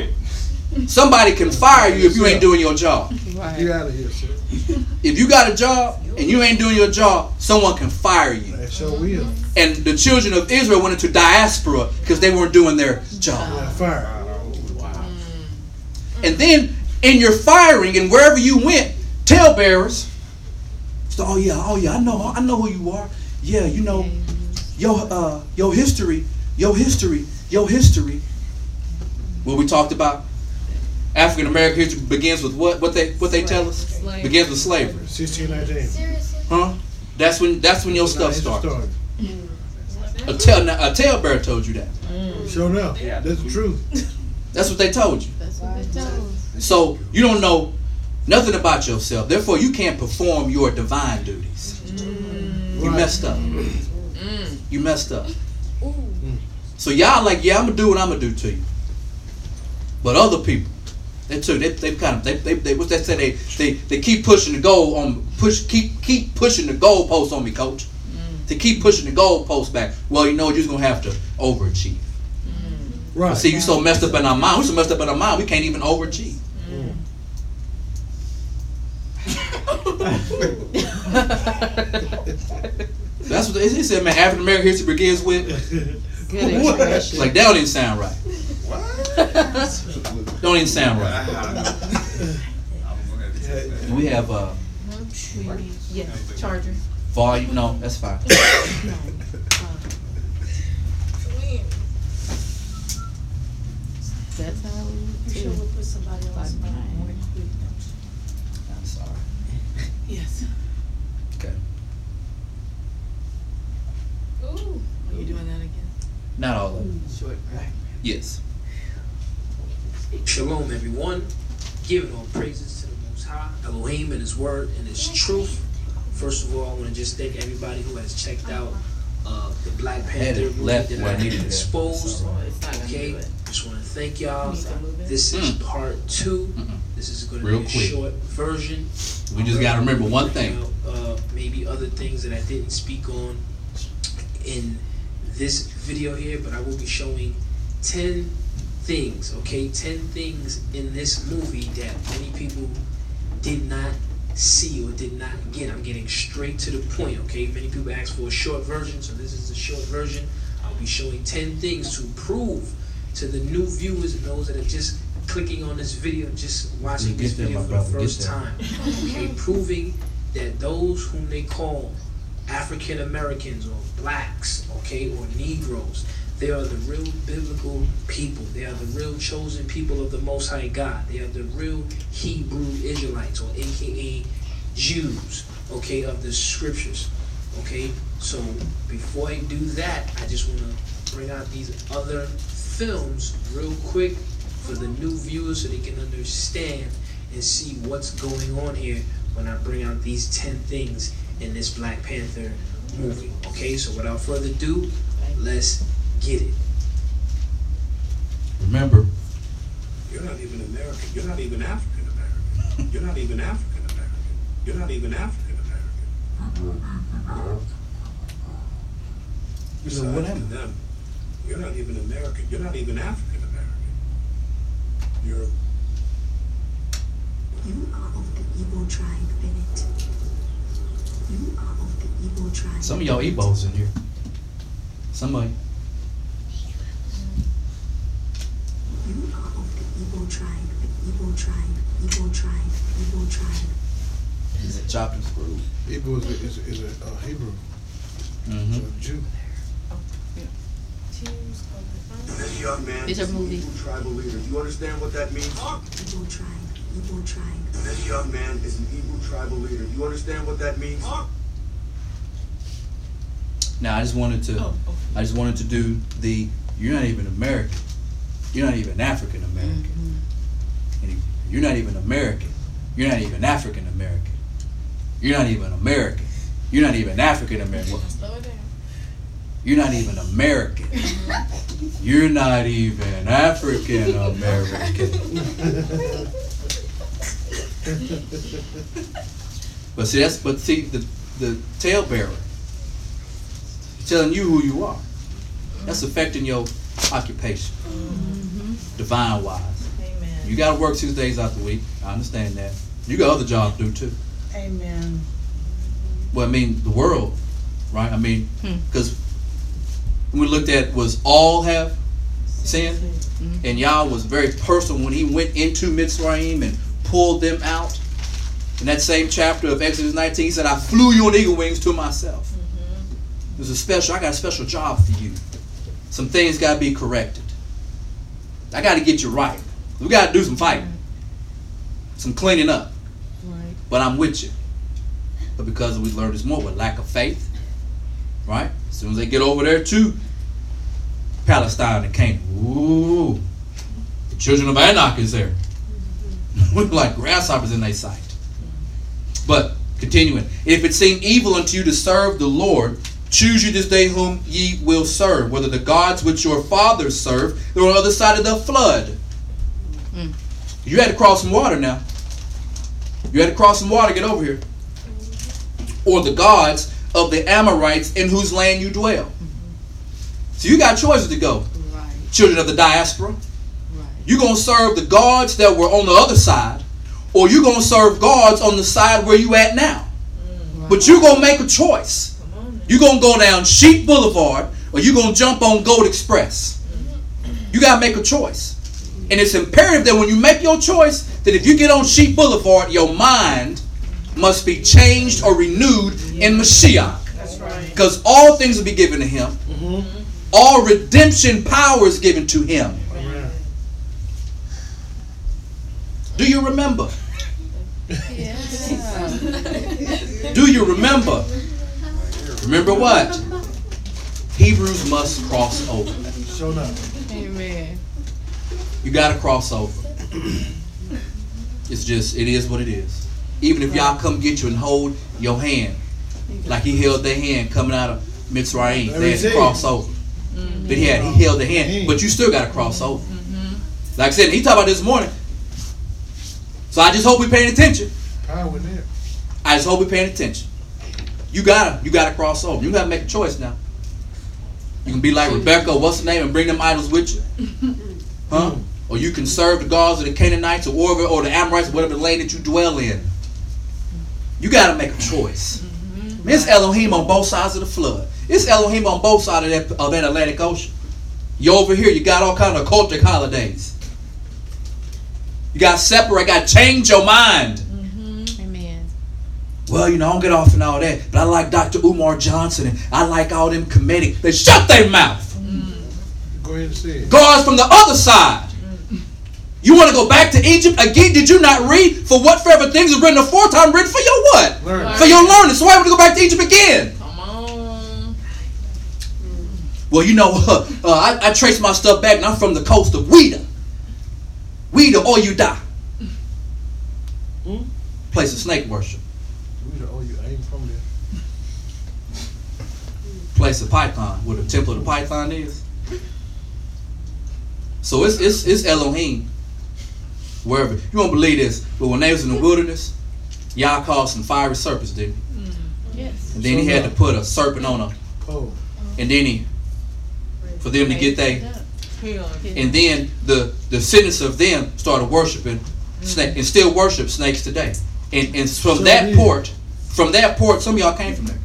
somebody can fire you if you ain't doing your job. You out of here, sir. If you got a job and you ain't doing your job, someone can fire you. That sure will. And the children of Israel went into diaspora because they weren't doing their job. Yeah, fire. And then in your firing and wherever you went, talebearers. So, oh yeah, oh yeah, I know, I know who you are. Yeah, you know, your uh, your history, your history, your history. What we talked about. African American history begins with what? What they what they tell us? Slavery. Begins with slavery, Sixteen nineteen. Seriously? huh? That's when that's when your stuff started. A tale a talebearer told you that. Mm. Sure enough. That's the truth. That's what they told you. That's what they told. So you don't know nothing about yourself. Therefore, you can't perform your divine duties. You Right. messed up. Mm. You messed up. Mm. So y'all like, yeah, I'm gonna do what I'm gonna do to you. But other people, they took they they kind of they they, they what they say they they they keep pushing the goal on push keep keep pushing the goalpost on me, coach. Mm. To keep pushing the goalpost back. Well, you know what, you're just gonna have to overachieve. Mm. Right. But see, you so messed up in our mind. We're so messed up in our mind. We can't even overachieve. Mm. That's what they, they said, man. African American history begins with. Good expression. Like that don't even sound right. What? Don't even sound right. And we have uh, Yeah, charger. volume. No, that's fine. That's how we do. put somebody else in. I'm sorry. Yes. Okay. Ooh. Are you doing that again? Not all of them. Short, right? Yes. Shalom, everyone. Giving all praises to the Most High, Elohim, and His Word and His truth. First of all, I want to just thank everybody who has checked out uh, the Black Panther it movie left that where I I had needed exposed. It's Okay, just want to thank y'all. You need to move it. This is Mm. part two. Mm-mm. This is going to Real be a quick. short version. We just gotta remember one thing. Uh, maybe other things that I didn't speak on in this video here, but I will be showing 10 things, okay? 10 things in this movie that many people did not see or did not get. I'm getting straight to the point, okay? Many people ask for a short version, so this is a short version. I'll be showing 10 things to prove to the new viewers and those that are just clicking on this video, just watching this there, video for brother, the first time. Okay, proving that those whom they call African Americans or blacks, okay, or Negroes, they are the real biblical people. They are the real chosen people of the Most High God. They are the real Hebrew Israelites, or AKA Jews, okay, of the scriptures. Okay, so before I do that, I just want to bring out these other films real quick for the new viewers so they can understand and see what's going on here when I bring out these 10 things in this Black Panther movie. Okay, so without further ado, let's get it. Remember, You're not even American. You're not even African American. You're not even African American. You're not even African American. You know, what Besides happened? to them, you're not even American. You're not even African American. You're You are of the Igbo tribe, Bennett. You are of the Igbo tribe. Some of y'all Ebos in here. Some of you. You are of the Igbo tribe, Igbo tribe, Igbo tribe, Igbo tribe. Chopped and screwed. Hebrew is a, is a, is a uh, Hebrew, Mm-hmm. a Jew. this young man These are is an movies. Igbo tribal leader. Do you understand what that means? Igbo tribe, Igbo tribe. This young man is an Igbo tribal leader. Do you understand what that means? Now I just wanted to, Oh, oh. I just wanted to do the. You're not even American. You're not even African American. Mm-hmm. And You're not even American. You're not even African American. You're not even American. You're not even African American. Slow it down. You're not even American. Mm-hmm. You're not even African American. But see, that's but see the the talebearer telling you who you are. That's affecting your occupation, divine wise. Amen. You got to work six days out the week. I understand that. You got other jobs to do too. Amen. Well, I mean, the world, right? I mean, Hmm. because we looked at was all have sinned, and Yah was very personal when he went into Mitzrayim and pulled them out. In that same chapter of Exodus 19, he said, "I flew you on eagle wings to myself." There's a special. I got a special job for you. Some things got to be corrected. I got to get you right. We got to do some fighting, some cleaning up. Right. But I'm with you. But because we learned this more with lack of faith, right? As soon as they get over there to Palestine and Canaan, ooh, the children of Anak is there. We're like grasshoppers in their sight. But continuing, if it seem evil unto you to serve the Lord, choose you this day whom ye will serve, whether the gods which your fathers served, they're on the other side of the flood. Mm. You had to cross some water now. You had to cross some water, get over here. Or the gods of the Amorites in whose land you dwell. So you got choices to go. Right, Children of the diaspora. right. You're going to serve the gods that were on the other side, or you're going to serve gods on the side where you at now. But you're going to make a choice. Come on now. You're going to go down Sheep Boulevard, or you're going to jump on Gold Express. You got to make a choice. And it's imperative that when you make your choice, that if you get on Sheep Boulevard, your mind must be changed or renewed in Mashiach. That's right. Because all things will be given to him. Mm-hmm. All redemption power is given to him. Amen. Do you remember? Yeah. Do you remember? Remember what? Hebrews must cross over. Show up. Amen. You got to cross over. It's just, it is what it is. Even if y'all come get you and hold your hand, like he held their hand coming out of Mitzrayim, they had to cross over. Mm-hmm. But he had, he held the hand, but you still got to cross over. Mm-hmm. Like I said, he talked about this morning. So I just hope we're paying attention. Power in there. I just hope we're paying attention. You gotta, you gotta cross over. You gotta make a choice now. You can be like Rebecca, what's her name, and bring them idols with you, huh? Or you can serve the gods of the Canaanites or whatever, or the Amorites, or whatever land that you dwell in. You gotta make a choice. Man, It's Elohim on both sides of the flood. It's Elohim on both sides of that, of that Atlantic Ocean. You over here, you got all kind of cultic holidays. You got to separate, got to change your mind. Amen. Well, you know, I don't get off and all that, but I like Dr. Umar Johnson and I like all them Kemetic. They shut their mouth. Go ahead and say it. Guards from the other side. You want to go back to Egypt again? Did you not read for whatsoever things are written aforetime written for your what? Learn. For your learning. So why would you go back to Egypt again? Come on. Well, you know, uh, uh, I, I trace my stuff back and I'm from the coast of Ouidah. Ouidah or you die. Hmm? Place of snake worship. We should- Oh, you ain't from there. Place of Python, where the temple of the Python is. So it's it's it's Elohim. Wherever you won't believe this, but when they was in the wilderness, Yah called some fiery serpents, didn't he? Mm. Yes. And then he had to put a serpent on a, Oh, and then he, for them to get they Hell. And then the the descendants of them started worshiping snake and still worship snakes today. And and from that port, from that port, some of y'all came from there.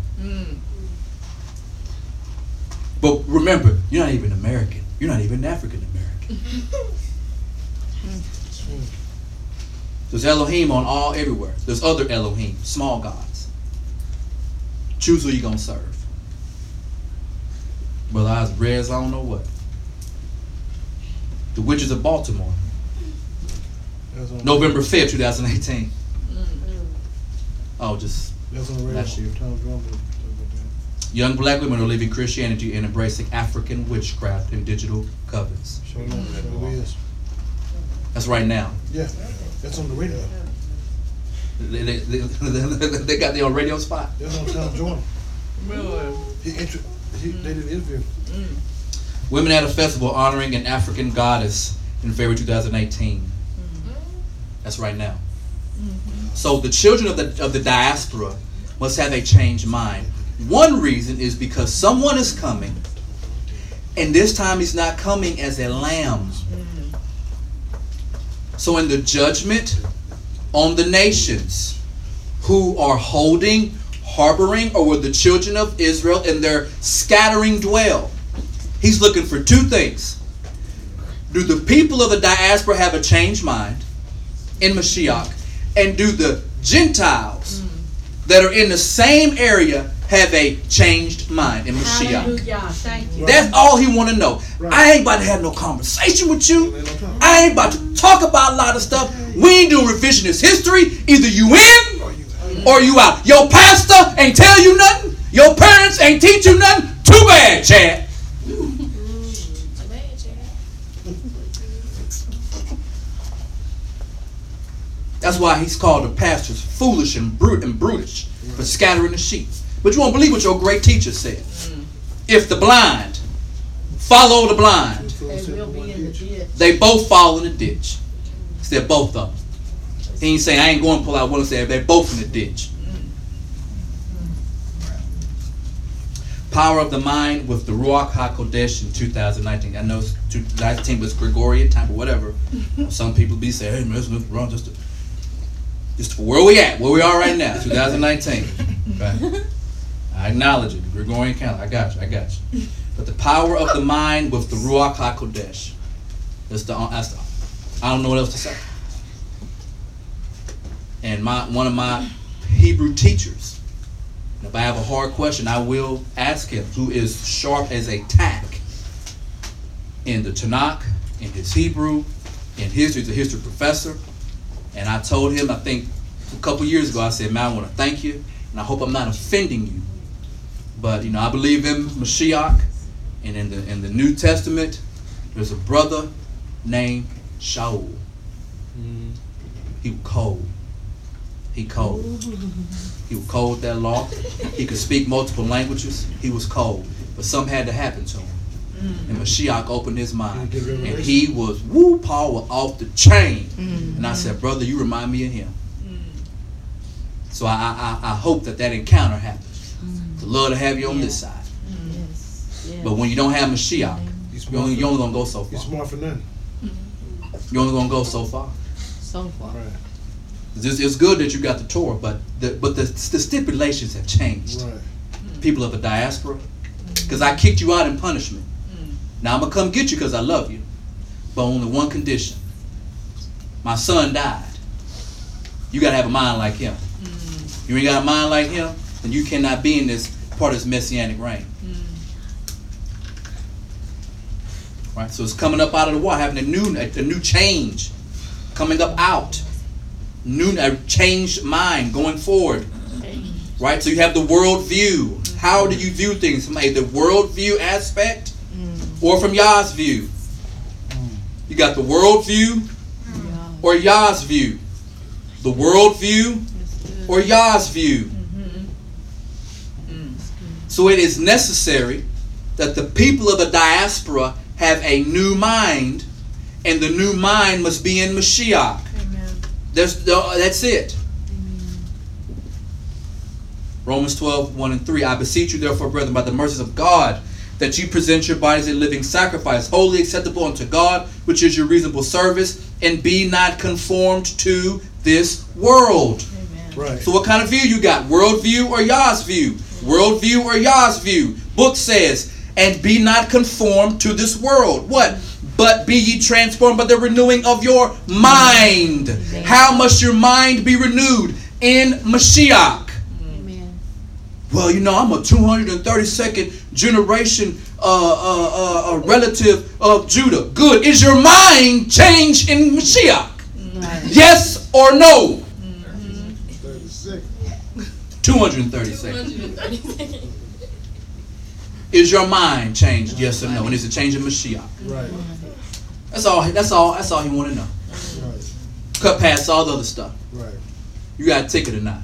But remember, you're not even American. You're not even African American. There's Elohim on all everywhere. There's other Elohim, small gods. Choose who you're gonna serve. Well, I was red I don't know what. The Witches of Baltimore, November 5th, 2018. Mm. Oh, just That's on. Last year. Tom Drummond talked about young black women are leaving Christianity and embracing African witchcraft and digital covens. Sure enough, that's what it is. That's right now. Yeah, that's on the radio. They, they, they, they got their own radio spot. That's on Tom Joyner. Really. He, intro, he they did an interview. Mm. Women at a festival honoring an African goddess in February 2018. That's right now. So the children of the of the diaspora must have a changed mind. One reason is because someone is coming, and this time he's not coming as a lamb. Mm-hmm. So in the judgment on the nations who are holding, harboring, or where the children of Israel and their scattering dwell, he's looking for two things. Do the people of the diaspora have a changed mind in Mashiach? And do the Gentiles mm. that are in the same area have a changed mind in Mashiach? Hallelujah. Thank you. That's all he want to know. Right. I ain't about to have no conversation with you. Ain't no time. I ain't about to talk about a lot of stuff. We ain't doing revisionist history. Either you in or you out. Your pastor ain't tell you nothing. Your parents ain't teach you nothing. Too bad, Chad. Too bad, Chad. That's why he's called the pastors foolish and brute and brutish for scattering the sheep. But you won't believe what your great teacher said. Mm. If the blind follow the blind, They will be in the ditch. they both fall in the ditch. He said both of them. He ain't saying I ain't going to pull out one and say they're both in the ditch. Mm. Power of the Mind with the Ruach HaKodesh in 2019. I know 2019 was Gregorian time or whatever. Some people be saying, hey man, it's nothing wrong. Just, to, just where we at, where we are right now, 2019. Right? I acknowledge it. Gregorian calendar. I got you. I got you. But the power of the mind with the Ruach HaKodesh. That's the, uh, that's the, I don't know what else to say. And my one of my Hebrew teachers, if I have a hard question, I will ask him, who is sharp as a tack in the Tanakh, in his Hebrew, in history, he's a history professor. And I told him, I think a couple years ago, I said, man, I want to thank you, and I hope I'm not offending you. But you know, I believe in Mashiach, and in the in the New Testament, there's a brother named Shaul. Mm-hmm. He was cold. He cold. He was cold that law. He could speak multiple languages. He was cold. But something had to happen to him. Mm. And Mashiach opened his mind. Did he get And he was, woo, Paul was off the chain. Mm. And I said, brother, you remind me of him. Mm. So I, I, I I hope that that encounter happens. To love to have you on this side. Yes. yes. But when you don't have Mashiach, He's you smart. only, for, you only gonna go so far. It's more for nothing. Mm-hmm. You're only gonna go so far. so far. Right. It's, it's good that you got the Torah, but the, but the, the stipulations have changed. Right. Mm. People of the diaspora, mm. because I kicked you out in punishment. Mm. Now I'm gonna come get you because I love you, but only one condition. My son died. You gotta have a mind like him. You ain't got a mind like him, then you cannot be in this part of this messianic reign. Mm. Right. So it's coming up out of the water, having a new a, new change, coming up out, new a changed mind going forward. Mm. Right. So you have the world view. How do you view things from a the world view aspect, mm. or from Yah's view? You got the world view or Yah's view. The world view or Yah's view. So it is necessary that the people of the diaspora have a new mind, and the new mind must be in Mashiach. Amen. There's, that's it. Romans 12, 1 and 3. I beseech you, therefore, brethren, by the mercies of God, that you present your bodies a living sacrifice, wholly acceptable unto God, which is your reasonable service, and be not conformed to this world. Right. So what kind of view you got? Worldview or Yah's view? Worldview or Yah's view? Book says, and be not conformed to this world. What? But be ye transformed by the renewing of your mind. How must your mind be renewed? In Mashiach. Amen. Well, you know, I'm a 232nd generation uh, uh, uh, relative of Judah. Good. Is your mind changed in Mashiach? Yes or no? Thirty-six. 232nd. Is your mind changed? Yes or no? And is it changing Mashiach? Right. That's all. That's all. That's all he want to know. Right. Cut past all the other stuff. Right. You got a ticket or not?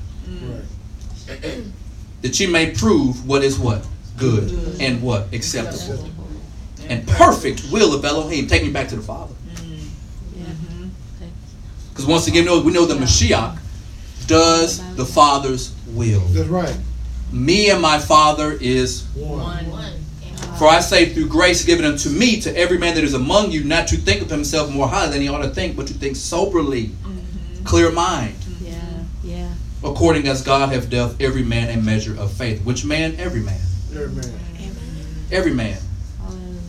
Right. That you may prove what is what good and what acceptable and perfect will of Elohim. Take me back to the Father. Because once again, we know- we know the Mashiach does the Father's will. That's right. Me and my Father is One. For I say, through grace given unto me, to every man that is among you, not to think of himself more highly than he ought to think, but to think soberly, mm-hmm. clear mind, mm-hmm. Yeah, yeah. according as God hath dealt every man a measure of faith. Which man? Every man. Every man. Every man. Hallelujah.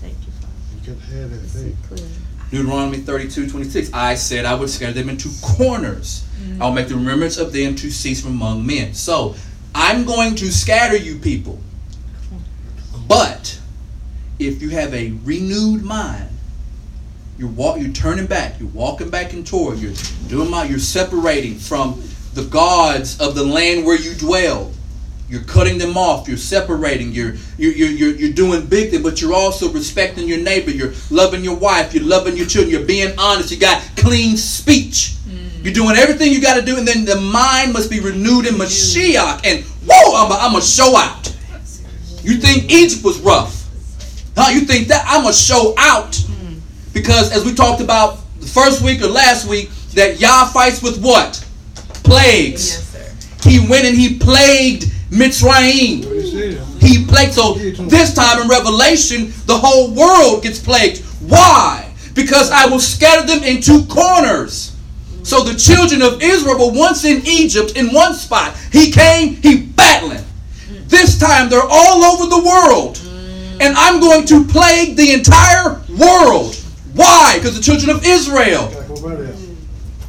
Thank you, Father. You can have that See faith. Deuteronomy 32, 26. I said I would scatter them into corners. Mm. I will make the remembrance of them to cease from among men. So, I'm going to scatter you people. But, if you have a renewed mind, you're walk, you're turning back, you're walking back in Torah, you're doing my, you're separating from the gods of the land where you dwell. You're cutting them off. You're separating. You're you're you're, you're, you're doing big things, but you're also respecting your neighbor. You're loving your wife. You're loving your children. You're being honest. You got clean speech. Mm. You're doing everything you got to do, and then the mind must be renewed in Mashiach. And whoa, I'm a, I'm a show out. You think Egypt was rough? Huh? You think that I'm a show out? Mm. Because as we talked about the first week or last week, that Yah fights with what? Plagues. Yes, sir. He went and he plagued Mitzrayim. He plagued. So this time in Revelation, the whole world gets plagued. Why? Because I will scatter them into corners. So the children of Israel were once in Egypt in one spot. He came, he battling. This time they're all over the world. And I'm going to plague the entire world. Why? Because the children of Israel.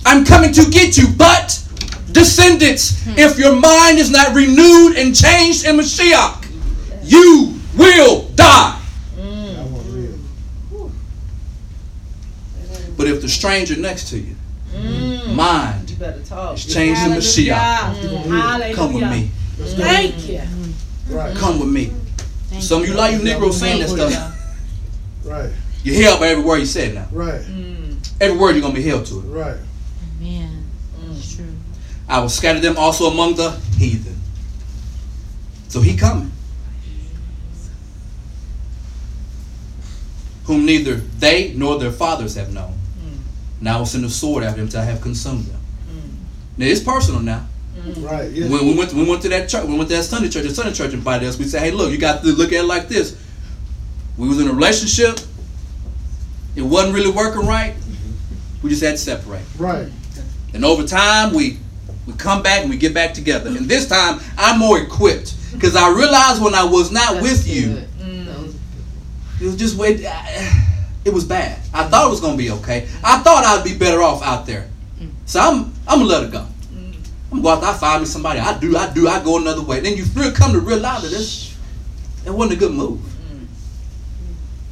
I'm coming to get you. But, descendants, hmm. if your mind is not renewed and changed in Mashiach, you will die. I want to live. But if the stranger next to you, hmm. mind You better talk. is changed in Mashiach, Hallelujah. come with me. Thank you. Right. Hmm. Come with me. Thank Some of you like you Negroes saying that stuff. Right. You're held by every word you said now. Right. Every word you're going to be held to it. Right. Man, it's true. I will scatter them also among the heathen. So he coming. Whom neither they nor their fathers have known. Mm. Now I will send a sword after them till I have consumed them. Mm. Now it's personal now. Mm. Right. Yeah. When we went, we went to that church, we went to that Sunday church. The Sunday church invited us. We said, "Hey, look, you got to look at it like this. We was in a relationship. It wasn't really working right. Mm-hmm. We just had to separate. Right. And over time, we we come back and we get back together. And this time, I'm more equipped because I realized when I was not with you, it was just way. It was bad. I thought it was gonna be okay. I thought I'd be better off out there. So I'm I'm gonna let it go. I'm gonna go out there. I find me somebody. I do. I do. I go another way. Then you really come to realize that this that wasn't a good move.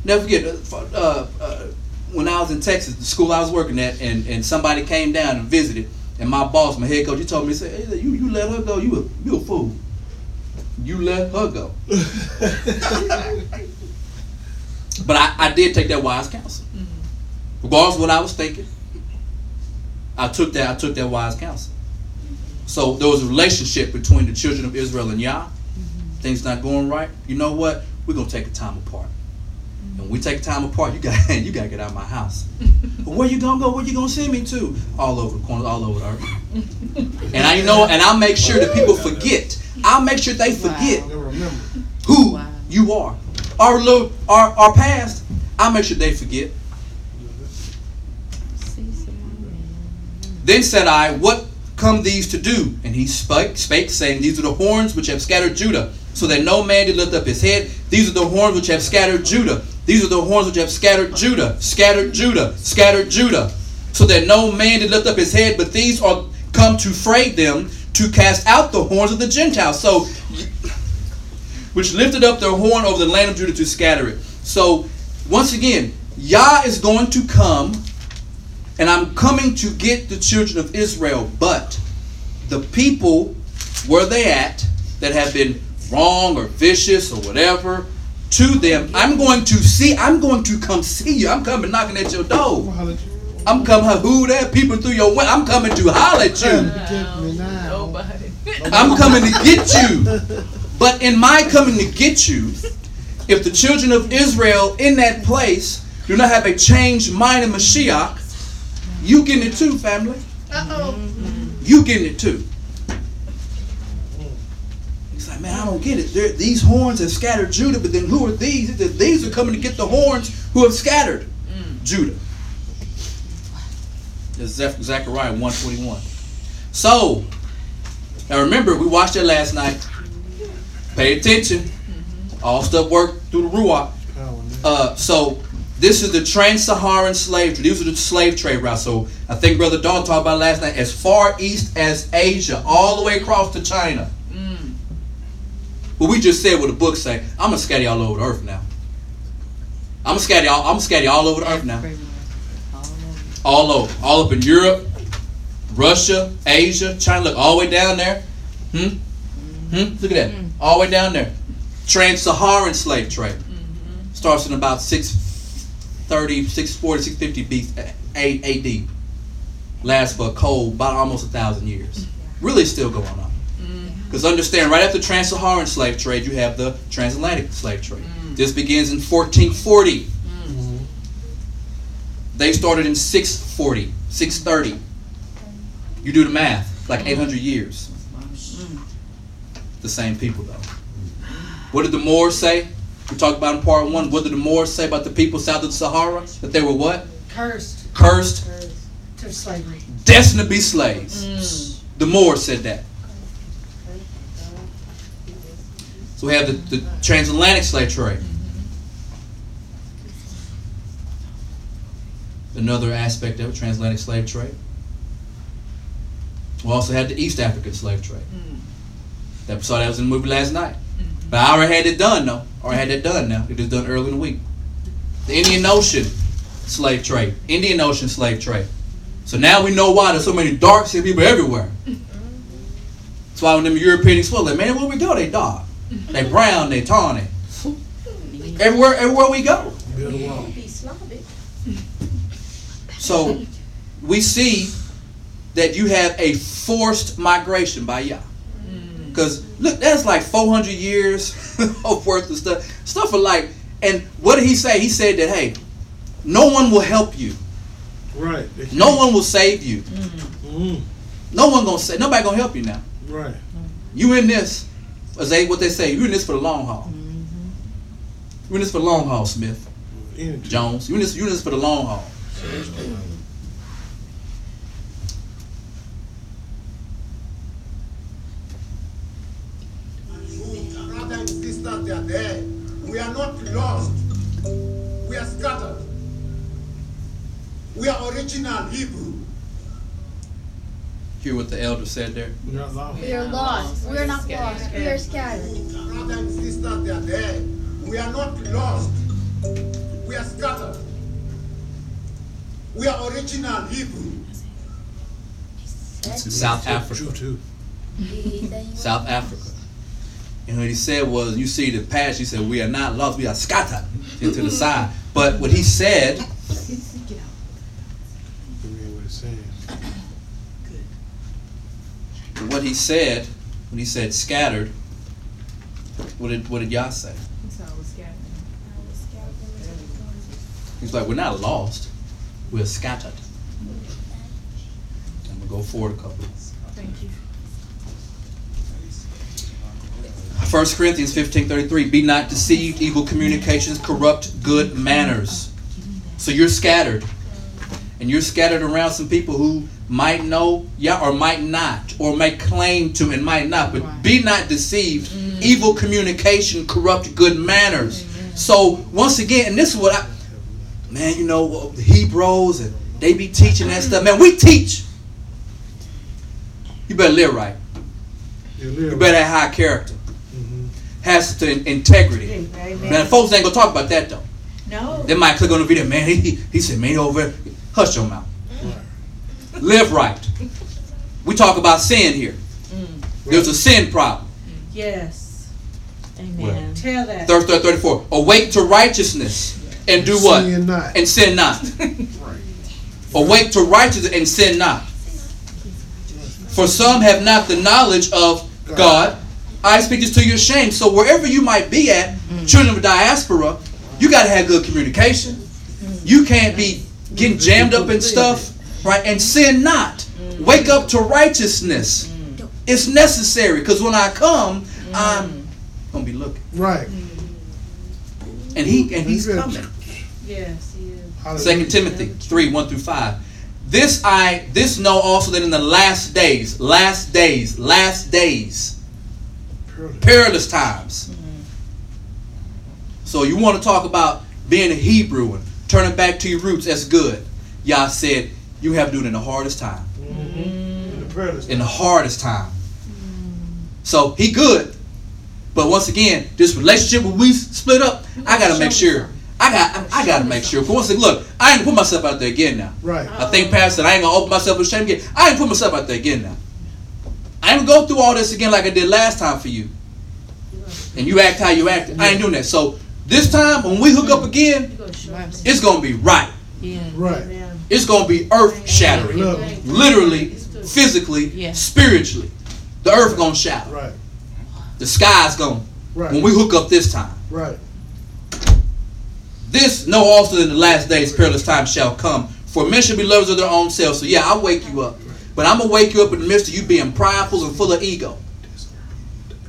Never forget. Uh, uh, uh, when I was in Texas, the school I was working at, and, and somebody came down and visited, and my boss, my head coach, he told me, he said, hey, you, you let her go, you a, you a fool. You let her go. But I, I did take that wise counsel. Mm-hmm. Regardless of what I was thinking, I took that I took that wise counsel. So there was a relationship between the children of Israel and Yah. Mm-hmm. Things not going right. You know what? We're gonna take a time apart. And we take time apart, you got you gotta get out of my house. Where you gonna go? Where you gonna send me to? All over the corners, all over the earth. and I know, and I'll make sure that people forget. I'll make sure they forget I'll never remember. who Wow. you are. our little our, our past, I'll make sure they forget. Then said I, What come these to do? And he spake, spake, saying, These are the horns which have scattered Judah, so that no man did lift up his head. These are the horns which have scattered Judah. These are the horns which have scattered Judah, scattered Judah, scattered Judah, so that no man did lift up his head. But these are come to fray them, to cast out the horns of the Gentiles. So, which lifted up their horn over the land of Judah to scatter it. So, once again, Yah is going to come and I'm coming to get the children of Israel. But the people where they at that have been wrong or vicious or whatever to them, I'm going to see. I'm going to come see you. I'm coming knocking at your door. I'm coming who there people through your window. I'm coming to holler at you. Get me now. Nobody. I'm coming to get you. But in my coming to get you, if the children of Israel in that place do not have a changed mind in Mashiach, you getting it too, family. Uh-oh. You getting it too. He's like, man, I don't get it. They're, these horns have scattered Judah, but then who are these? He These are coming to get the horns who have scattered Judah. That's Zech- Zechariah 121. So, now remember, we watched it last night. Pay attention. All stuff work through the Ruach. Uh, so this is the trans-Saharan slave trade. These are the slave trade routes. So I think Brother Don talked about last night. As far east as Asia, all the way across to China. But we just said what the book say. I'm gonna scatter all over the earth now. I'm gonna scatter y'all. I'm gonna scatter all over the earth now. All over, all up in Europe, Russia, Asia, China. Look all the way down there. Hmm. Hmm. Look at that. All the way down there. Trans-Saharan slave trade starts in about 630, 640, 650 B, AD. Lasts for a cold, about almost a thousand years. Really still going on. Because understand, right after trans-Saharan slave trade, you have the transatlantic slave trade. Mm. This begins in 1440. Mm-hmm. They started in 640, 630. You do the math, like 800 years. The same people, though. What did the Moors say? We talked about in part one. What did the Moors say about the people south of the Sahara? That they were what? Cursed. Cursed, To slavery. destined to be slaves. Mm. The Moors said that. So we have the, the transatlantic slave trade. Another aspect of it, transatlantic slave trade. We also had the East African slave trade. Mm. That saw that was in the movie last night. Mm-hmm. But I already had it done though. I already had that done now. It was done early in the week. The Indian Ocean slave trade. Indian Ocean slave trade. So now we know why there's so many dark skinned people everywhere. That's why when them European explorers, like, man, where we go, they dark. They brown, they tawny. Everywhere, everywhere we go. Build a wall. Be Slavic. So we see that you have a forced migration by Yah. Mm. Because look, that's like 400 years of worth of stuff. Stuff for like, and what did he say? He said that, hey, no one will help you. Right. No one will save you. Mhm. No one gonna say. Nobody gonna help you now. Right. You in this? As they what they say? You in this for the long haul. Mm-hmm. You in this for the long haul, Smith Energy. Jones. You in this? You in this for the long haul. Brothers and they are there. We are not lost. We are scattered. We are original Hebrew. Hear what the elder said there. We're not lost. We are lost. We are not lost. We are scattered. Brothers and sisters, they are there. We are not lost. We are scattered. We are original Hebrew. South Africa. True too. South Africa. And what he said was, you see the past, he said, we are not lost, we are scattered into the side. But what he said, We read what it's saying. What he said, when he said scattered, what did what did Yah say? He's like, we're not lost, we're scattered. I'm gonna go forward a couple. Thank you. 1 Corinthians 15 33. Be not deceived, evil communications corrupt good manners. So you're scattered. And you're scattered around some people who might know, yeah, or might not, or may claim to and might not. But be not deceived. Mm-hmm. Evil communication corrupt good manners. Mm-hmm. So once again, and this is what I, man, you know, the Hebrews and they be teaching that stuff. Man, we teach. You better live right. You You live. better have high character. Mhm. Has to in- integrity. Amen. Man, folks ain't gonna talk about that though. No. They might click on the video, man. He, he said, man, over. Hush your mouth. Right. Live right. We talk about sin here. Mm. There's a sin problem. Mm. Yes. Amen. Tell that. Third, third, 34. Awake to righteousness and do what? Sin not. And sin not. Awake to righteousness and sin not. For some have not the knowledge of God. I speak this to your shame. So wherever you might be at, mm. children of diaspora, you got to have good communication. You can't be getting jammed up in stuff, right? And sin not. Mm. Wake up to righteousness. Mm. It's necessary because when I come, mm. I'm gonna be looking, Right. and he and he's coming. Yes, he is. Second Timothy three one through five. This I this know also that in the last days, last days, last days, Pearly. perilous times. So you want to talk about being a Hebrew and turning back to your roots? That's good. Yah said you have to do it in the hardest time. Mm-hmm. In the perilous In the hardest time. So he good, but once again, this relationship when we split up, I gotta make sure. I got I, I gotta make sure. For once again, look, I ain't gonna put myself out there again now. Right. I think Pastor said I ain't gonna open myself to shame again. I ain't put myself out there again now. I ain't gonna go through all this again like I did last time for you. And you act how you act. I ain't doing that. So this time when we hook up again, You gonna show us. it's gonna be right. Yeah. Right. Amen. It's gonna be earth shattering. Literally, physically, Yeah. spiritually. The earth gonna shatter. Right. The sky's gonna Right. when we hook up this time. Right. This know also in the last days perilous time shall come. For men shall be lovers of their own selves. So yeah, I'll wake you up. But I'm gonna wake you up in the midst of you being prideful and full of ego.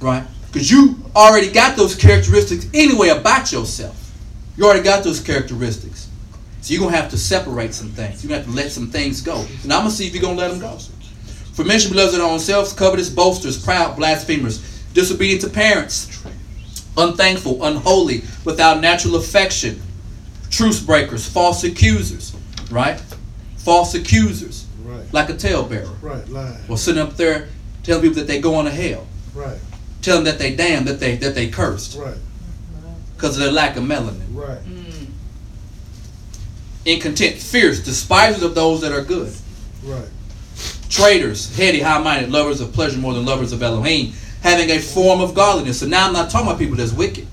Right? Because you already got those characteristics anyway about yourself. You already got those characteristics. So you're gonna have to separate some things. You're gonna have to let some things go. And I'm gonna see if you're gonna let them go. For men shall be lovers of their own selves, covetous, boasters, proud, blasphemers, disobedient to parents, unthankful, unholy, without natural affection, truce breakers, false accusers, right? False accusers, Right. like a talebearer, Right. Or sitting up there telling people that they're going to hell, Right. telling them that they damned, that they that they cursed Right. because of their lack of melanin. Right. Incontent, fierce, despisers of those that are good, Right. traitors, heady, high-minded, lovers of pleasure more than lovers of Elohim, having a form of godliness. So now I'm not talking about people that's wicked,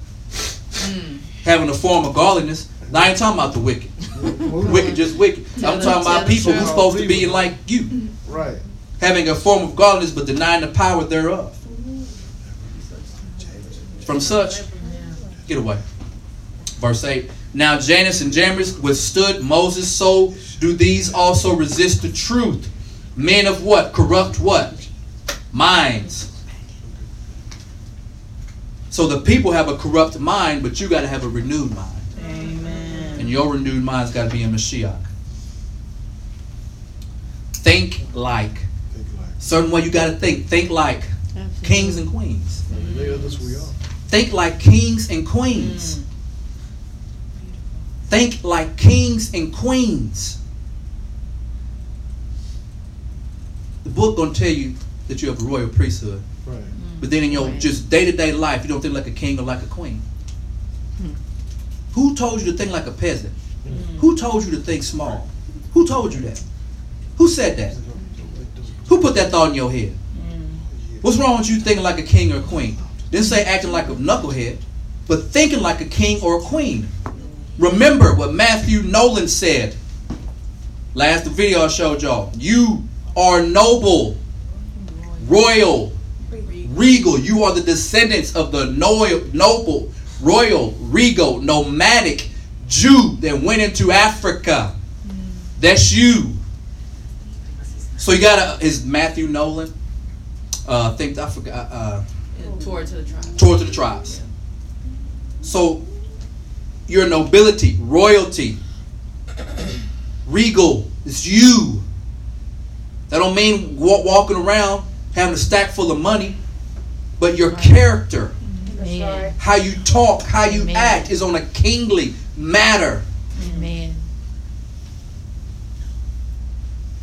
hmm. having a form of godliness. Now I ain't talking about the wicked. wicked just wicked. Tell I'm them- talking about people so. who's supposed to be like you, Right. having a form of godliness but denying the power thereof. From such, get away. Verse 8. Now Jannes and Jambres withstood Moses, so do these also resist the truth. Men of what? Corrupt what? Minds. So the people have a corrupt mind, but you got to have a renewed mind. Amen. And your renewed mind's got to be in Mashiach. Think like. Think like. Certain way you got to think. Think like kings and queens. They are this we are. Think like kings and queens. Mm. Think like kings and queens. The book gonna tell you that you have a royal priesthood, Right. Mm. but then in your Right. just day to day life, you don't think like a king or like a queen. Hmm. Who told you to think like a peasant? Hmm. Who told you to think small? Who told you that? Who said that? Who put that thought in your head? Hmm. What's wrong with you thinking like a king or a queen? Didn't say acting like a knucklehead, but thinking like a king or a queen. Remember what Matthew Nolan said. Last video I showed y'all. You are noble, royal, regal. You are the descendants of the no- noble, royal, regal, nomadic Jew that went into Africa. That's you. So you got to, is Matthew Nolan? Uh, I think, I forgot, uh, Toward to the tribe. towards the tribes. So your nobility, royalty, regal, it's you. That don't mean walking around having a stack full of money, but your character, Amen. how you talk, how you Amen. act is on a kingly matter. Amen.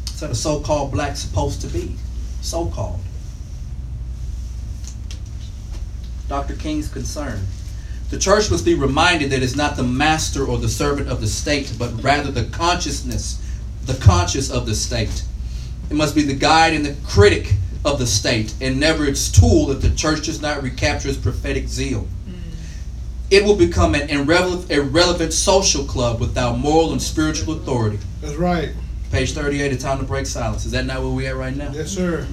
That's how the so-called black supposed to be. So-called. Dr. King's concern. The church must be reminded that it's not the master or the servant of the state, but rather the consciousness, the conscious of the state. It must be the guide and the critic of the state, and never its tool if the church does not recapture its prophetic zeal. Mm. It will become an irrelevant, irrelevant social club without moral and spiritual authority. That's right. Page 38, it's time to break silence. Is that not where we at right now? Yes, sir.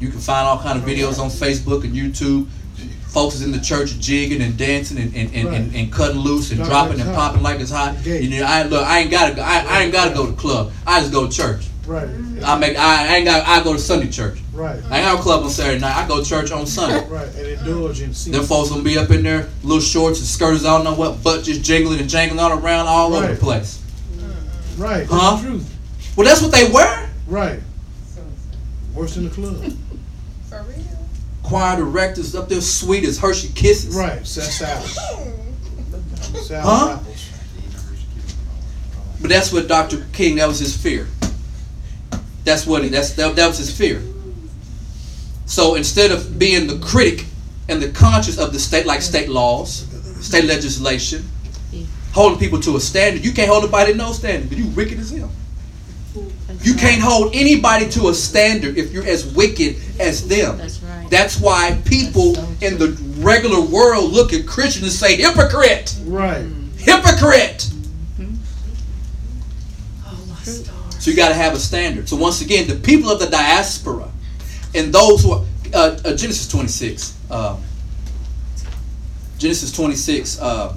You can find all kind of videos on Facebook and YouTube. Folks is in the church jigging and dancing and, and, and, and, and cutting loose and Dropping dropping and hot. popping like it's hot. You know, I look, I ain't gotta go. I, I ain't gotta go to club. I just go to church. Right. I make. I, I ain't got. I go to Sunday church. Right. I ain't have a club on Saturday night. I go to church on Sunday. Right. And indulgence. Them folks gonna be up in there, little shorts and skirts. I don't know what, butt just jingling and jangling all around all over the place. Right. That's Huh? the truth. Well, that's what they wear. Right. Worse than the club. For? Choir directors up there, sweet as Hershey Kisses. Right. Set salad. Salad Huh? apples. But that's what Dr. King, that was his fear. That's what he, that's, that, that was his fear. So instead of being the critic and the conscience of the state, like state laws, state legislation, holding people to a standard, you can't hold anybody to no standard, but you wicked as hell. You can't hold anybody to a standard if you're as wicked as them. That's right. That's why people in the regular world look at Christians and say, hypocrite, Right. hypocrite. Oh, my stars. So you got to have a standard. So once again, the people of the diaspora and those who are uh, uh, Genesis 26, uh, Genesis 26, uh,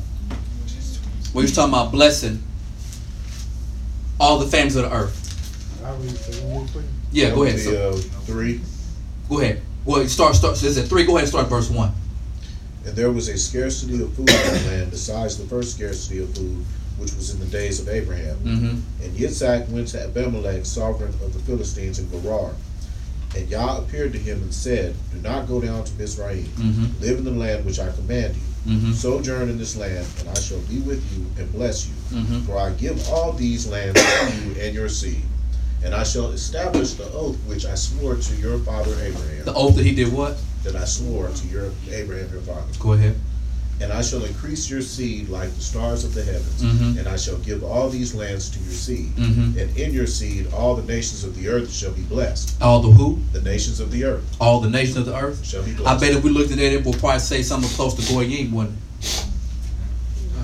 where he's talking about blessing all the families of the earth. I'll read it real quick. Yeah, go ahead. So, uh, three. go ahead. Well, start start. So it's at three. Go ahead and start verse one. And there was a scarcity of food in the land, besides the first scarcity of food, which was in the days of Abraham. Mm-hmm. And Yitzhak went to Abimelech, sovereign of the Philistines in Gerar. And Yah appeared to him and said, Do not go down to Mizraim. Mm-hmm. Live in the land which I command you. Mm-hmm. Sojourn in this land, and I shall be with you and bless you. Mm-hmm. For I give all these lands to you and your seed. And I shall establish the oath which I swore to your father Abraham. The oath that he did what? that I swore to your Abraham your father. Go ahead. And I shall increase your seed like the stars of the heavens, Mhm. and I shall give all these lands to your seed. Mm-hmm. And in your seed all the nations of the earth shall be blessed. All the who? The nations of the earth All the nations of the earth. shall be blessed. I bet if we looked at that, it will probably say something close to Goyim, wouldn't it?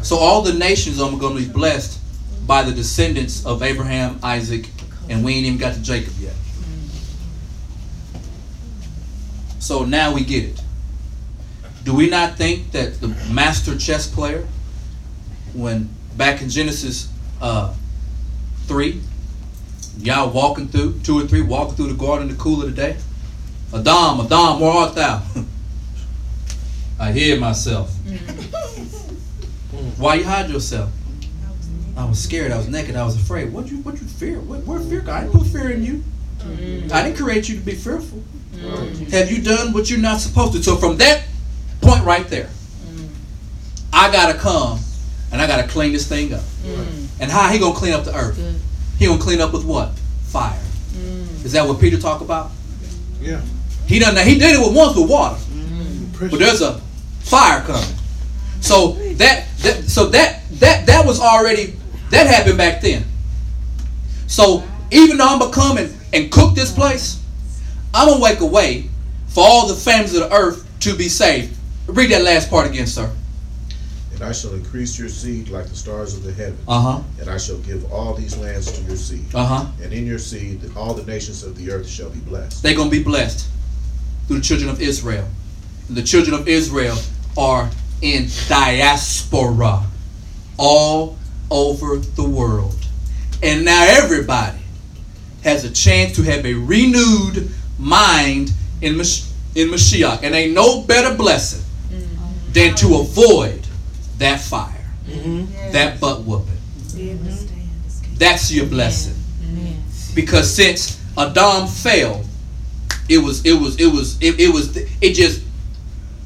So all the nations are going to be blessed by the descendants of Abraham, Isaac, and we ain't even got to Jacob yet. So now we get it. Do we not think that the master chess player, when back in Genesis uh, 3, y'all walking through, two or three, walking through the garden in the cool of the day, Adam, Adam, where art thou? I hear myself. Why you hide yourself? I was scared. I was naked. I was afraid. What you? What you fear? What? Where fear? I didn't put fear in you. Mm-hmm. I didn't create you to be fearful. Mm-hmm. Have you done what you're not supposed to? So from that point right there, mm. I gotta come and I gotta clean this thing up. Mm. And how he gonna clean up the earth? Good. He gonna clean up with what? Fire. Mm. Is that what Peter talk about? Yeah. He done that. He did it with once with water. Pressure. but there's a fire coming. So that, that so that that that was already that happened back then. So even though I'm gonna come and, and cook this place, I'm gonna make a way for all the families of the earth to be saved. Read that last part again, sir. And I shall increase your seed like the stars of the heaven. Uh huh. And I shall give all these lands to your seed. Uh huh. And in your seed all the nations of the earth shall be blessed. They're gonna be blessed through the children of Israel. And the children of Israel are in diaspora all over the world. And now everybody has a chance to have a renewed mind in, Mash- in Mashiach. And ain't no better blessing mm-hmm. than to avoid that fire, mm-hmm. that butt whooping. Mm-hmm. That's your blessing. Because since Adam fell, it was it was it was it, it was it just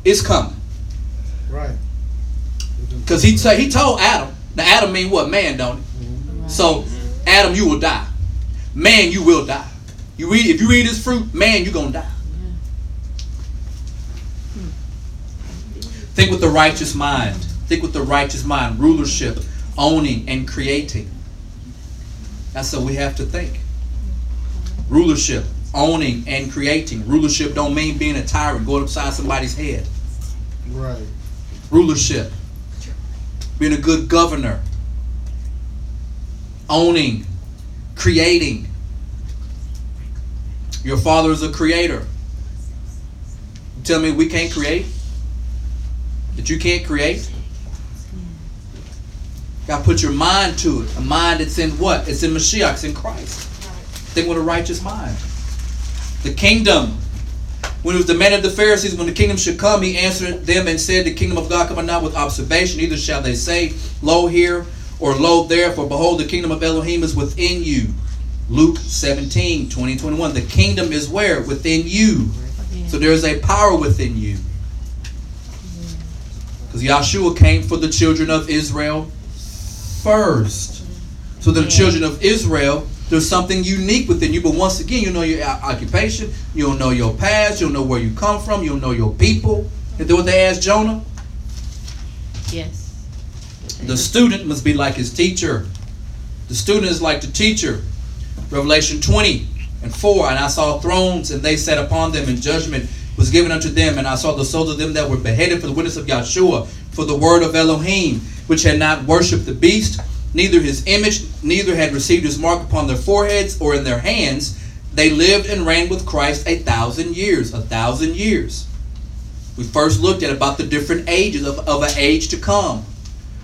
it's coming. Right. Because he t- he told Adam. Now Adam mean what? Man, don't it? So Adam, you will die. Man, you will die. You read if you read this fruit, man, you gonna die. Think with the righteous mind. Think with the righteous mind. Rulership, owning, and creating. That's what we have to think. Rulership, owning, and creating. Rulership don't mean being a tyrant, going upside somebody's head. Right. Rulership, being a good governor, owning, creating. Your father is a creator. You tell me we can't create? That you can't create? To put your mind to it. A mind that's in what? It's in Mashiach, it's in Christ. Think with a righteous mind. The kingdom. When it was demanded of the Pharisees, when the kingdom should come, he answered them and said, The kingdom of God cometh not with observation, neither shall they say, Lo here or lo there, for behold, the kingdom of Elohim is within you. Luke 17, 20, 21. The kingdom is where? Within you. So there is a power within you. Because Yahshua came for the children of Israel first. So the children of Israel, there's something unique within you. But once again, you know your occupation, you don't know your past, you don't know where you come from, you don't know your people. And then what they asked Jonah? Yes. The student must be like his teacher. The student is like the teacher. Revelation 20 and 4. And I saw thrones, and they sat upon them, and judgment was given unto them. And I saw the souls of them that were beheaded for the witness of Yahshua, for the word of Elohim, which had not worshipped the beast, neither his image, neither had received his mark upon their foreheads or in their hands. They lived and reigned with Christ a thousand years. A thousand years. We first looked at about the different ages of, of an age to come,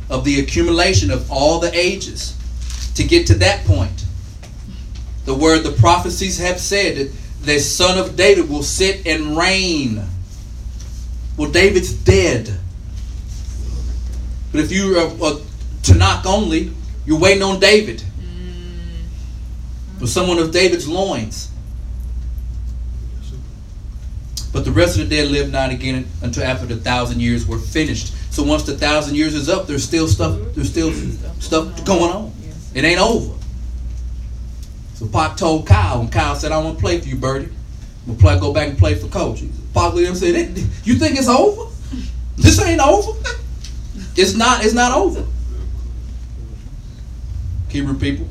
of the accumulation of all the ages to get to that point. The word the prophecies have said that the son of David will sit and reign. Well, David's dead. But if you're a, uh, a Tanakh only, you're waiting on David. Mm. For someone of David's loins. But the rest of the dead live not again until after the thousand years were finished. So once the thousand years is up, there's still stuff. There's still stuff going on. It ain't over. So Pop told Kyle, and Kyle said, "I want to play for you, Birdie. I'm gonna play, go back and play for Coach." Pop William said, "You think it's over? This ain't over. It's not. It's not over." Hebrew people.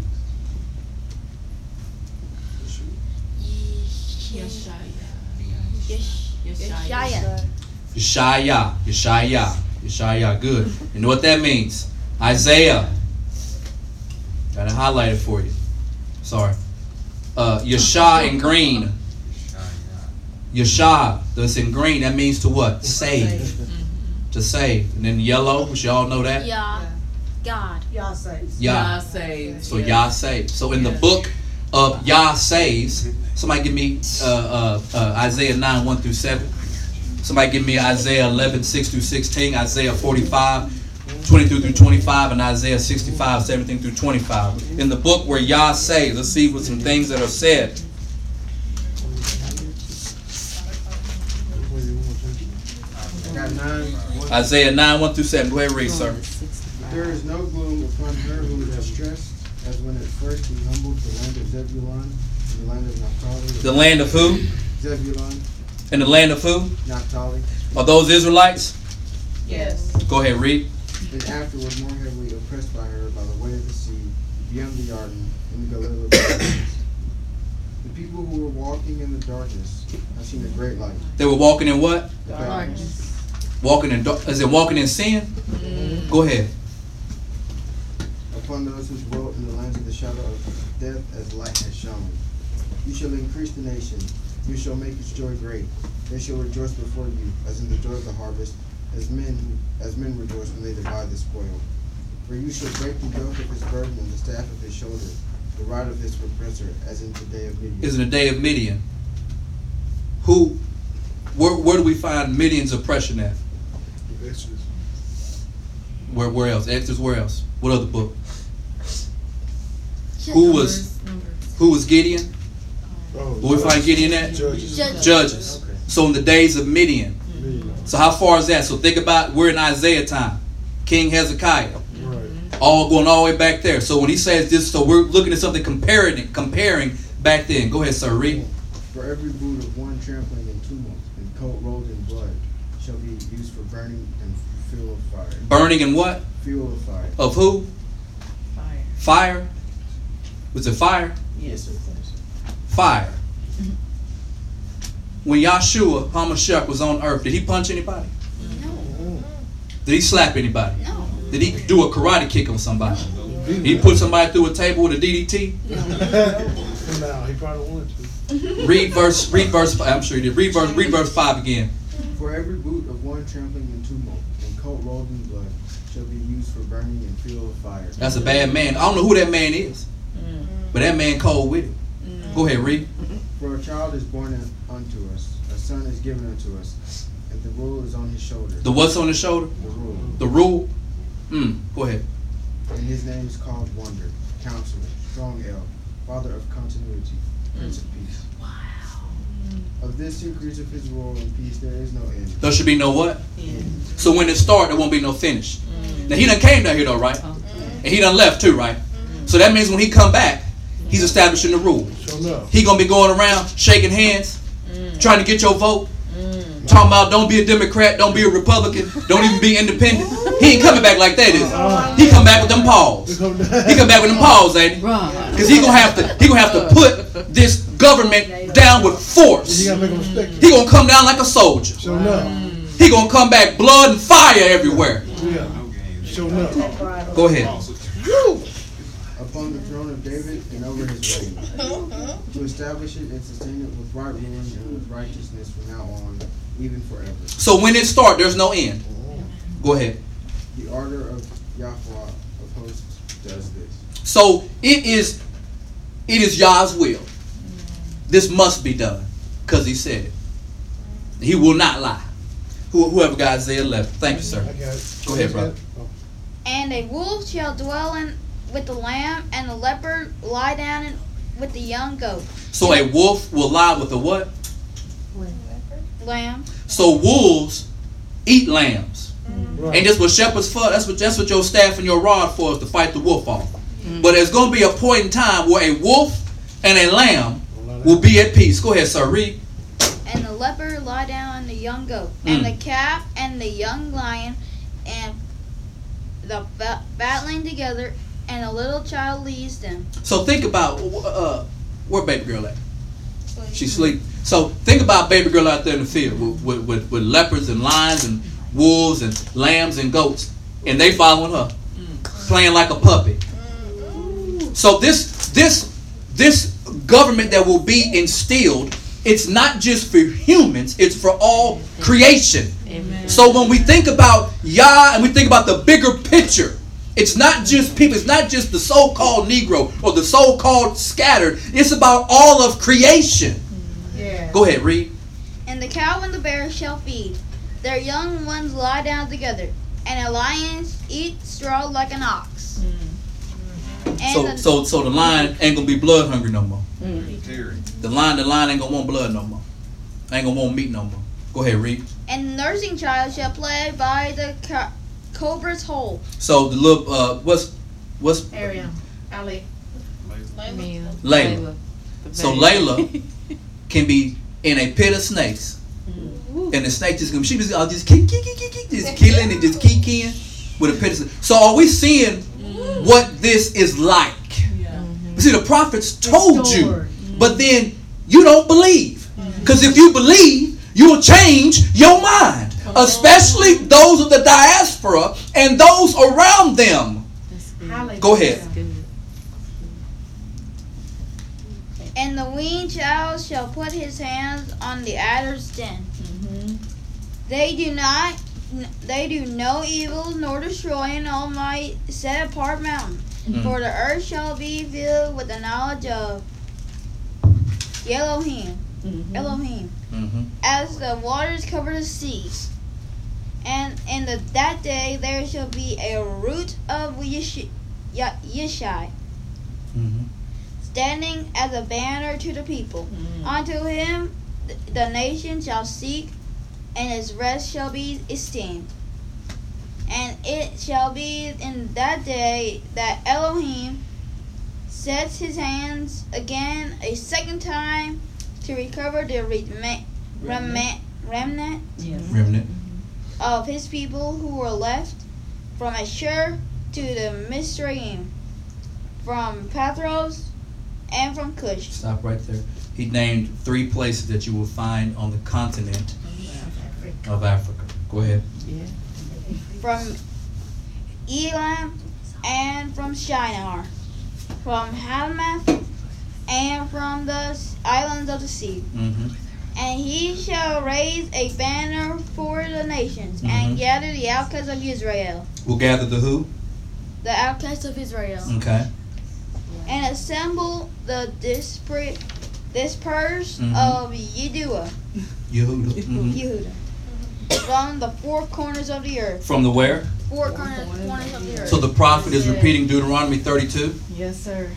Yeshaya. Yeshaya, Yeshaya, Yeshaya. Good. You know what that means? Isaiah. Got to highlight it for you. Sorry. Uh, Yeshah in green. Yeshah, that's in green. That means to what? Save. To save. And then yellow, which y'all know that. Yah. God. Y'all saves. Yah. Y'all saves. So Yah saves. So in the book of Yah saves, somebody give me uh, uh, uh, Isaiah 9, 1 through 7. Somebody give me Isaiah 11, 6 through 16, Isaiah 45, 22 through 25, and Isaiah 65, 17 through 25. In the book where Yah saves, let's see what some things that are said. Isaiah 9, 1 through 7. Go ahead and read, sir. There is no gloom upon her who is distressed, as when at first he humbled the land of Zebulun and the land of Naphtali. The land of who? Zebulun, And the land of who? Naphtali. Are those Israelites? Yes. Go ahead, read. And afterward more heavily oppressed by her by the way of the sea, beyond the Jordan, in the Galilee of the people who were walking in the darkness have seen a great light. They were walking in what? The darkness. Walking in, dar- is it walking in sin? Mm-hmm. Go ahead. Upon those who dwelt in the lands of the shadow of death as light has shone. You shall increase the nation, you shall make its joy great. They shall rejoice before you, as in the joy of the harvest, as men as men rejoice when they divide the spoil. For you shall break the yoke of his burden and the staff of his shoulder, the rod of his oppressor, as in the day of Midian. Is in the day of Midian. Who where, where do we find Midian's oppression at? Exodus. Where, where else? Exodus, where else? What other book? Who was, who was Gideon? Oh, Where we find Gideon at? Judges. Judges. Judges. So in the days of Midian. So how far is that? So think about we're in Isaiah time. King Hezekiah. Right. All going all the way back there. So when he says this, so we're looking at something comparing comparing back then. Go ahead, sir. Read. For every boot of one trampling in tumult, and coat rolled in blood, shall be used for burning and fuel of fire. Burning and what? Fuel of fire. Of who? Fire. Fire. Was it fire? Yes. sir. Fire. Mm-hmm. When Yahshua Hamashiach was on earth, did he punch anybody? No. Did he slap anybody? No. Did he do a karate kick on somebody? He put somebody through a table with a DDT? no, he probably wanted to. Read verse. Read verse. I'm sure he did. Read verse. Read verse five again. For every boot of one trampling in tumult, and coat rolled in blood, shall be used for burning and fuel of fire. That's a bad man. I don't know who that man is, but that man cold with it. Mm-hmm. Go ahead, read. Mm-hmm. For a child is born unto us, a son is given unto us, and the rule is on his shoulders. The what's on his shoulder? The rule. The rule. Mm. Go ahead. And his name is called Wonder, Counselor, Strong El, Father of Continuity, Prince of Peace. Wow. Of this increase of his rule and peace there is no end. There should be no what. So when it start, there won't be no finish. Mm. Now he done came down here though, right? Mm. And he done left too, right? Mm. So that means when he come back, he's establishing the rule. Sure. He gonna be going around shaking hands, mm. trying to get your vote. Mm. Talking about don't be a Democrat, don't be a Republican, don't even be independent. He ain't coming back like that, is he? Uh-huh. He come back with them paws. He come back with them paws, ain't he? Because he gonna have to he gonna have to put this government down with force. You gotta make him respect He gonna come down like a soldier. Sure enough. He gonna come back blood and fire everywhere. Yeah. Sure. Go ahead. Upon the throne of David and over his reign, to establish it and sustain it with right ruling and with righteousness from now on, even forever. So when it start, there's no end. Go ahead. The order of Yahweh of hosts does this. So it is it is Yah's will. This must be done. Because he said it. He will not lie. Whoever got Isaiah 11. Thank you, sir. I got it. Go ahead, brother. And a wolf shall dwell in with the lamb, and the leopard lie down in, with the young goat. So a wolf will lie with a what? Leopard. Lamb. So wolves eat lambs. Right. And that's what shepherds for. That's what that's what your staff and your rod for is to fight the wolf off. But there's going to be a point in time where a wolf and a lamb will be at peace. Go ahead, sir. Read. And the leopard lie down on the young goat, Mm. and the calf and the young lion, and the ba- battling together, and a little child leads them. So think about uh, where baby girl at. She sleep. So think about baby girl out there in the field with, with, with, with leopards and lions and wolves and lambs and goats, and they following her, playing like a puppet. So this this this government that will be instilled, it's not just for humans; it's for all creation. Amen. So when we think about Yah and we think about the bigger picture, it's not just people, it's not just the so-called Negro or the so-called scattered. It's about all of creation. Yeah. Go ahead, read. And the cow and the bear shall feed. Their young ones lie down together, and a lion eat straw like an ox. Mm. And So the, so so the lion ain't gonna be blood hungry no more. Mm. Terry. The lion, the lion ain't gonna want blood no more. Ain't gonna want meat no more. Go ahead, read. and the nursing child shall play by the co- cobra's hole. So the little uh what's what's Ariel. Ali. Mia. Layla. The So. Layla can be in a pit of snakes. And the snake just gonna she was uh, just keep, keep, keep, keep, keep, just killing and just keep killing with a pit of snakes. So are we seeing what this is like? You See, the prophets told you, Restored. but then you don't believe. Because if you believe, you will change your mind. Especially those of the diaspora and those around them. Go ahead. And the weaned child shall put his hands on the adder's den. They do not, they do no evil nor destroy an almighty set apart mountain. Mm. For the earth shall be filled with the knowledge of Elohim. Mhm. Elohim, Mm-hmm. as the waters cover the seas. And in the, that day there shall be a root of Yeshi- Yeshai, Mm-hmm. standing as a banner to the people. Mm. Unto him th- the nation shall seek, and his rest shall be esteemed. And it shall be in that day that Elohim sets his hands again a second time to recover the rema- remnant, remnant Yes. Remnant. Of his people who were left from Ashur to the Mizraim, from Pathros and from Cush. Stop right there. He named three places that you will find on the continent of Africa. Go ahead. Yeah. from Elam and from Shinar, from Hamath and from the islands of the sea. Mm-hmm. And he shall raise a banner for the nations Mhm. and gather the outcasts of Israel, We'll gather the who? the outcasts of Israel, Okay. and assemble the disparate, dispersed Mhm. of Yedua, Yehuda. Mhm. Yehuda, from the four corners of the earth. From the where? Four corners, corners of the earth. So the prophet is repeating Deuteronomy 32. Yes, sir.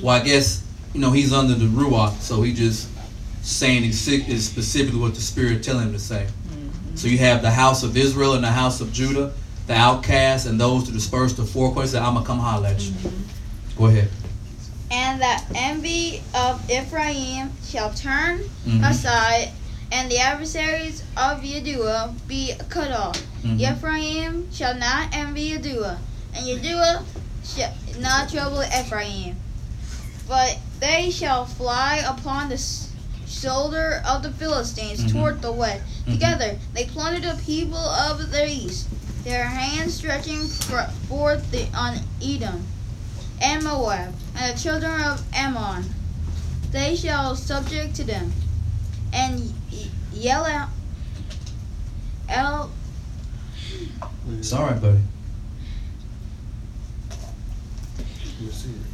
Well, I guess you know he's under the ruach, so he just saying is is specifically what the Spirit telling him to say. So you have the house of Israel and the house of Judah, the outcasts and those to disperse the four corners. I'm gonna come holler at you. Go ahead. And the envy of Ephraim shall turn Mhm. aside, and the adversaries of Yedua be cut off. Mhm. Ephraim shall not envy Yedua, and Yedua shall not trouble Ephraim. But they shall fly upon the shoulder of the Philistines Mhm. toward the west. Mhm. Together they plunder the people of the east, their hands stretching fr- forth the, on Edom and Moab, and the children of Ammon. They shall subject to them, and y- yell out, El, It's all right, buddy.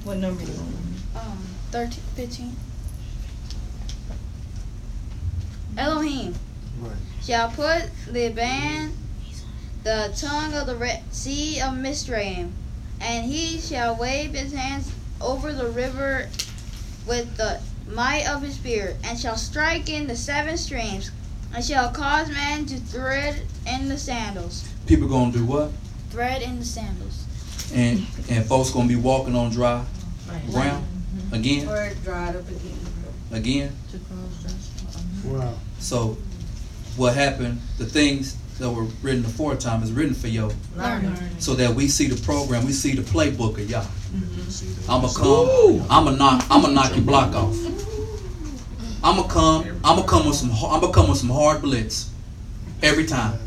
What number you on? um, 13, 15. Elohim Right. shall put the band the tongue of the Red Sea of Mizraim, and he shall wave his hands over the river with the might of his spirit, and shall strike in the seven streams, and shall cause man to thread in the sandals. People gonna do what? Thread in the sandals. And and folks gonna be walking on dry ground again, Or dried up again. again. To cross dress. Wow. So what happened? The things that were written before time is written for yo, Learn. so that we see the program, we see the playbook of y'all. See that? I'ma come. I'ma knock. I'ma knock your block off. I'ma come. I'ma come with some. har- I'ma come with some hard blitz every time.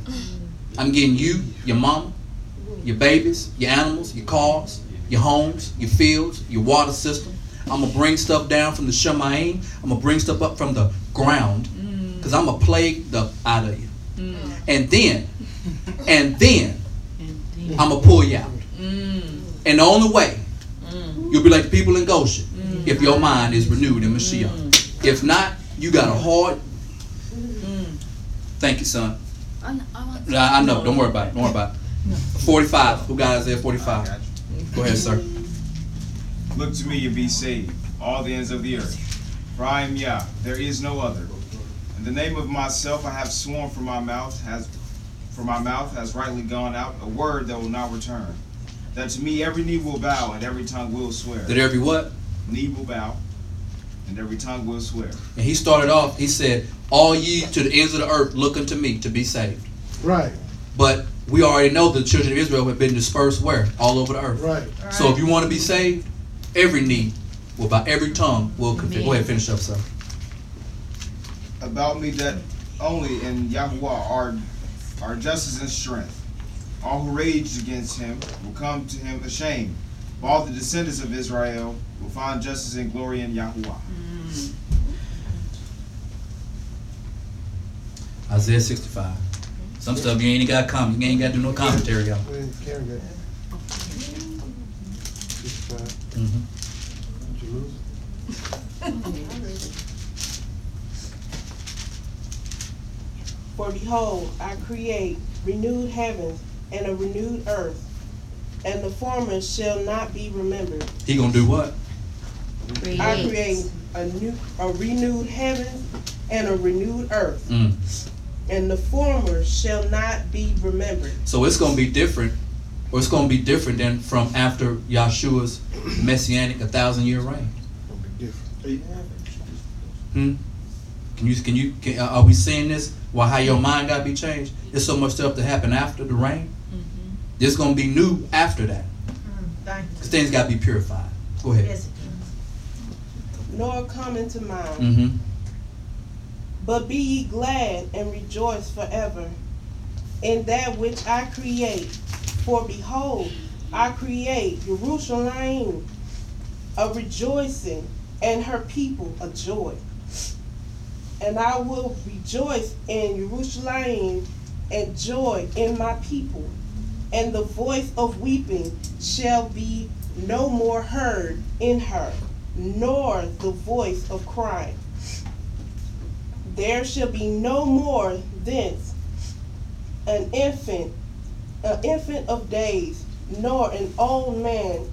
I'm getting you, your mama, your babies, your animals, your cars, your homes, your fields, your water system. I'm gonna bring stuff down from the Shemaim. I'm gonna bring stuff up from the ground, cause I'm gonna plague the out of you. Mm. And then, and then, I'm gonna pull you out. Mm. And the only way mm. you'll be like the people in Goshen if your mind is renewed in Mashiach. If not, you got a hard. Thank you, son. I'm, I'm I know. Don't worry about it. Don't worry about it. 45. Who got Isaiah 45? Go ahead, sir. Look to me and be saved, all the ends of the earth. For I am Yah, there is no other. In the name of myself I have sworn from my mouth has for my mouth has rightly gone out a word that will not return. That to me every knee will bow and every tongue will swear. That every what? Knee will bow and every tongue will swear. And he started off, he said, All ye to the ends of the earth look unto me to be saved. Right. But we already know the children of Israel have been dispersed where? All over the earth. Right. So if you want to be saved, every knee will bow, every tongue will confess. Go ahead, finish up, sir. About me that only in Yahuwah are are justice and strength. All who rage against him will come to him ashamed. All the descendants of Israel will find justice and glory in Yahuwah. Mm-hmm. Isaiah 65. Some stuff you ain't got comment. You ain't got to do no commentary on. Wait, Karen got. Fifty-five. Mhm. Did you lose? For behold, I create renewed heavens and a renewed earth, and the former shall not be remembered. He gonna do what? I create a new, a renewed heaven and a renewed earth, Mm. and the former shall not be remembered. So it's gonna be different, or it's gonna be different than from after Yahshua's messianic a thousand year reign. Hmm? Can you can you can, uh, are we seeing this? Why how your mind gotta be changed? There's so much stuff to happen after the reign. Mm-hmm. There's gonna be new after that. Mm, thank Cause things gotta be purified. Go ahead. Yes, Nor come into mind. Mm-hmm. But be ye glad and rejoice forever in that which I create. For behold, I create Jerusalem a rejoicing, and her people a joy. And I will rejoice in Jerusalem and joy in my people. And the voice of weeping shall be no more heard in her, nor the voice of crying. There shall be no more thence an infant, an infant of days, nor an old man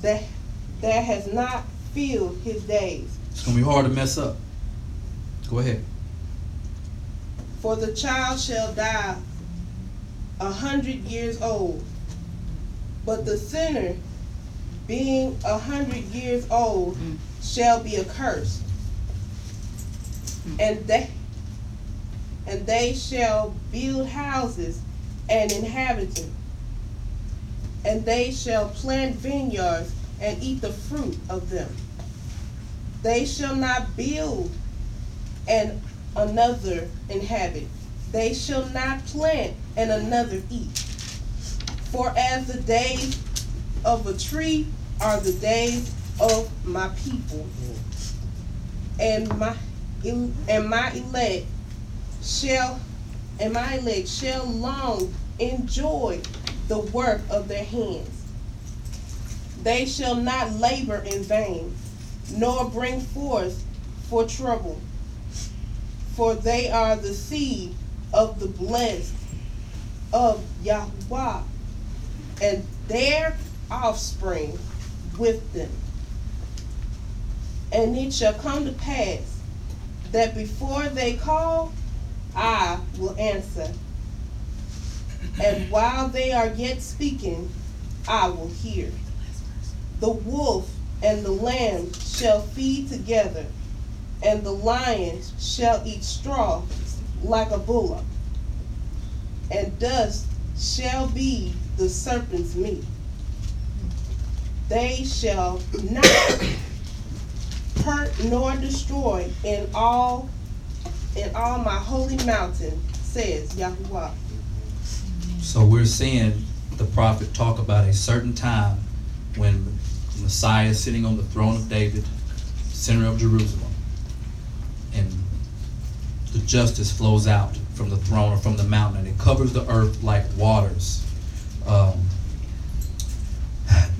that that has not filled his days. It's gonna be hard to mess up. Go ahead. For the child shall die a hundred years old, but the sinner, being a hundred years old, mm. shall be accursed. Mm. And they and they shall build houses and inhabit them. And they shall plant vineyards and eat the fruit of them. They shall not build and another inhabit. They shall not plant and another eat. For as the days of a tree are the days of my people, and my and my elect shall and my elect shall long enjoy the work of their hands. They shall not labor in vain, nor bring forth for trouble. For they are the seed of the blessed of Yahweh, and their offspring with them. And it shall come to pass that before they call, I will answer. And while they are yet speaking, I will hear. The wolf and the lamb shall feed together, and the lion shall eat straw like a bullock, and dust shall be the serpent's meat. They shall not hurt nor destroy in all in all my holy mountain, says Yahuwah. So we're seeing the prophet talk about a certain time when Messiah is sitting on the throne of David, center of Jerusalem, and the justice flows out from the throne or from the mountain, and it covers the earth like waters. Um,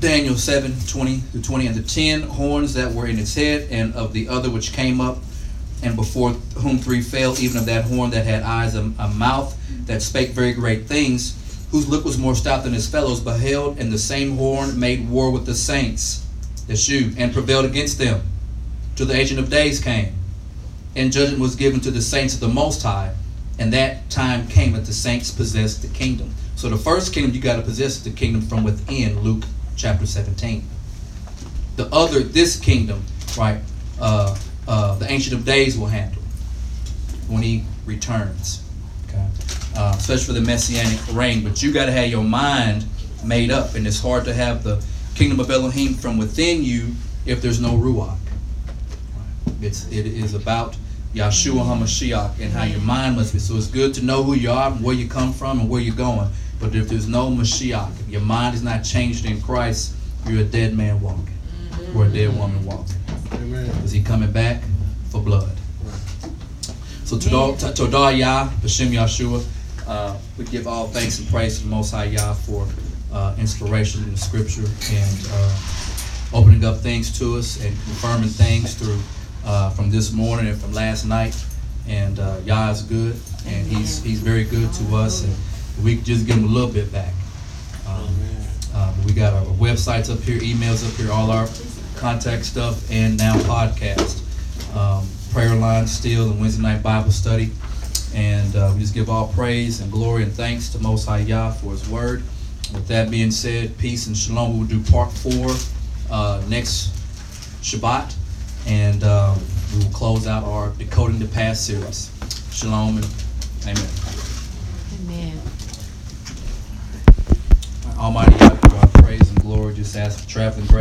Daniel 7 20 to 20, and the ten horns that were in its head, and of the other which came up, and before whom three fell, even of that horn that had eyes, a, a mouth that spake very great things, whose look was more stout than his fellows, beheld, and the same horn made war with the saints, the shoe, and prevailed against them, till the Ancient of Days came. And judgment was given to the saints of the Most High, and that time came that the saints possessed the kingdom. So the first kingdom you got to possess the kingdom from within, Luke chapter 17. The other, this kingdom, right, uh, uh, the Ancient of Days will handle when he returns. Okay, uh, especially for the messianic reign. But you got to have your mind made up, and it's hard to have the kingdom of Elohim from within you if there's no ruach. It's it is about Yahshua Hamashiach and how your mind must be. So it's good to know who you are, and where you come from, and where you're going. But if there's no Mashiach, if your mind is not changed in Christ, you're a dead man walking, or a dead woman walking. Amen. Is he coming back for blood? So Todah Todah Yah, B'Shem Yahshua, uh, we give all thanks and praise to the Most High Yah for uh, inspiration in the Scripture and uh, opening up things to us and confirming things through uh, from this morning and from last night. And uh, Yah is good, and he's he's very good to us, and we can just give him a little bit back. Um, uh, we got our websites up here, emails up here, all our contact stuff, and now podcast. Um, prayer line still, and Wednesday night Bible study. And uh, we just give all praise and glory and thanks to Most High Yah for His word. With that being said, peace and shalom. We will do part four uh, next Shabbat, and um, we will close out our Decoding the Past series. Shalom and amen. Amen. Almighty God, praise and glory. Just ask for traveling grace.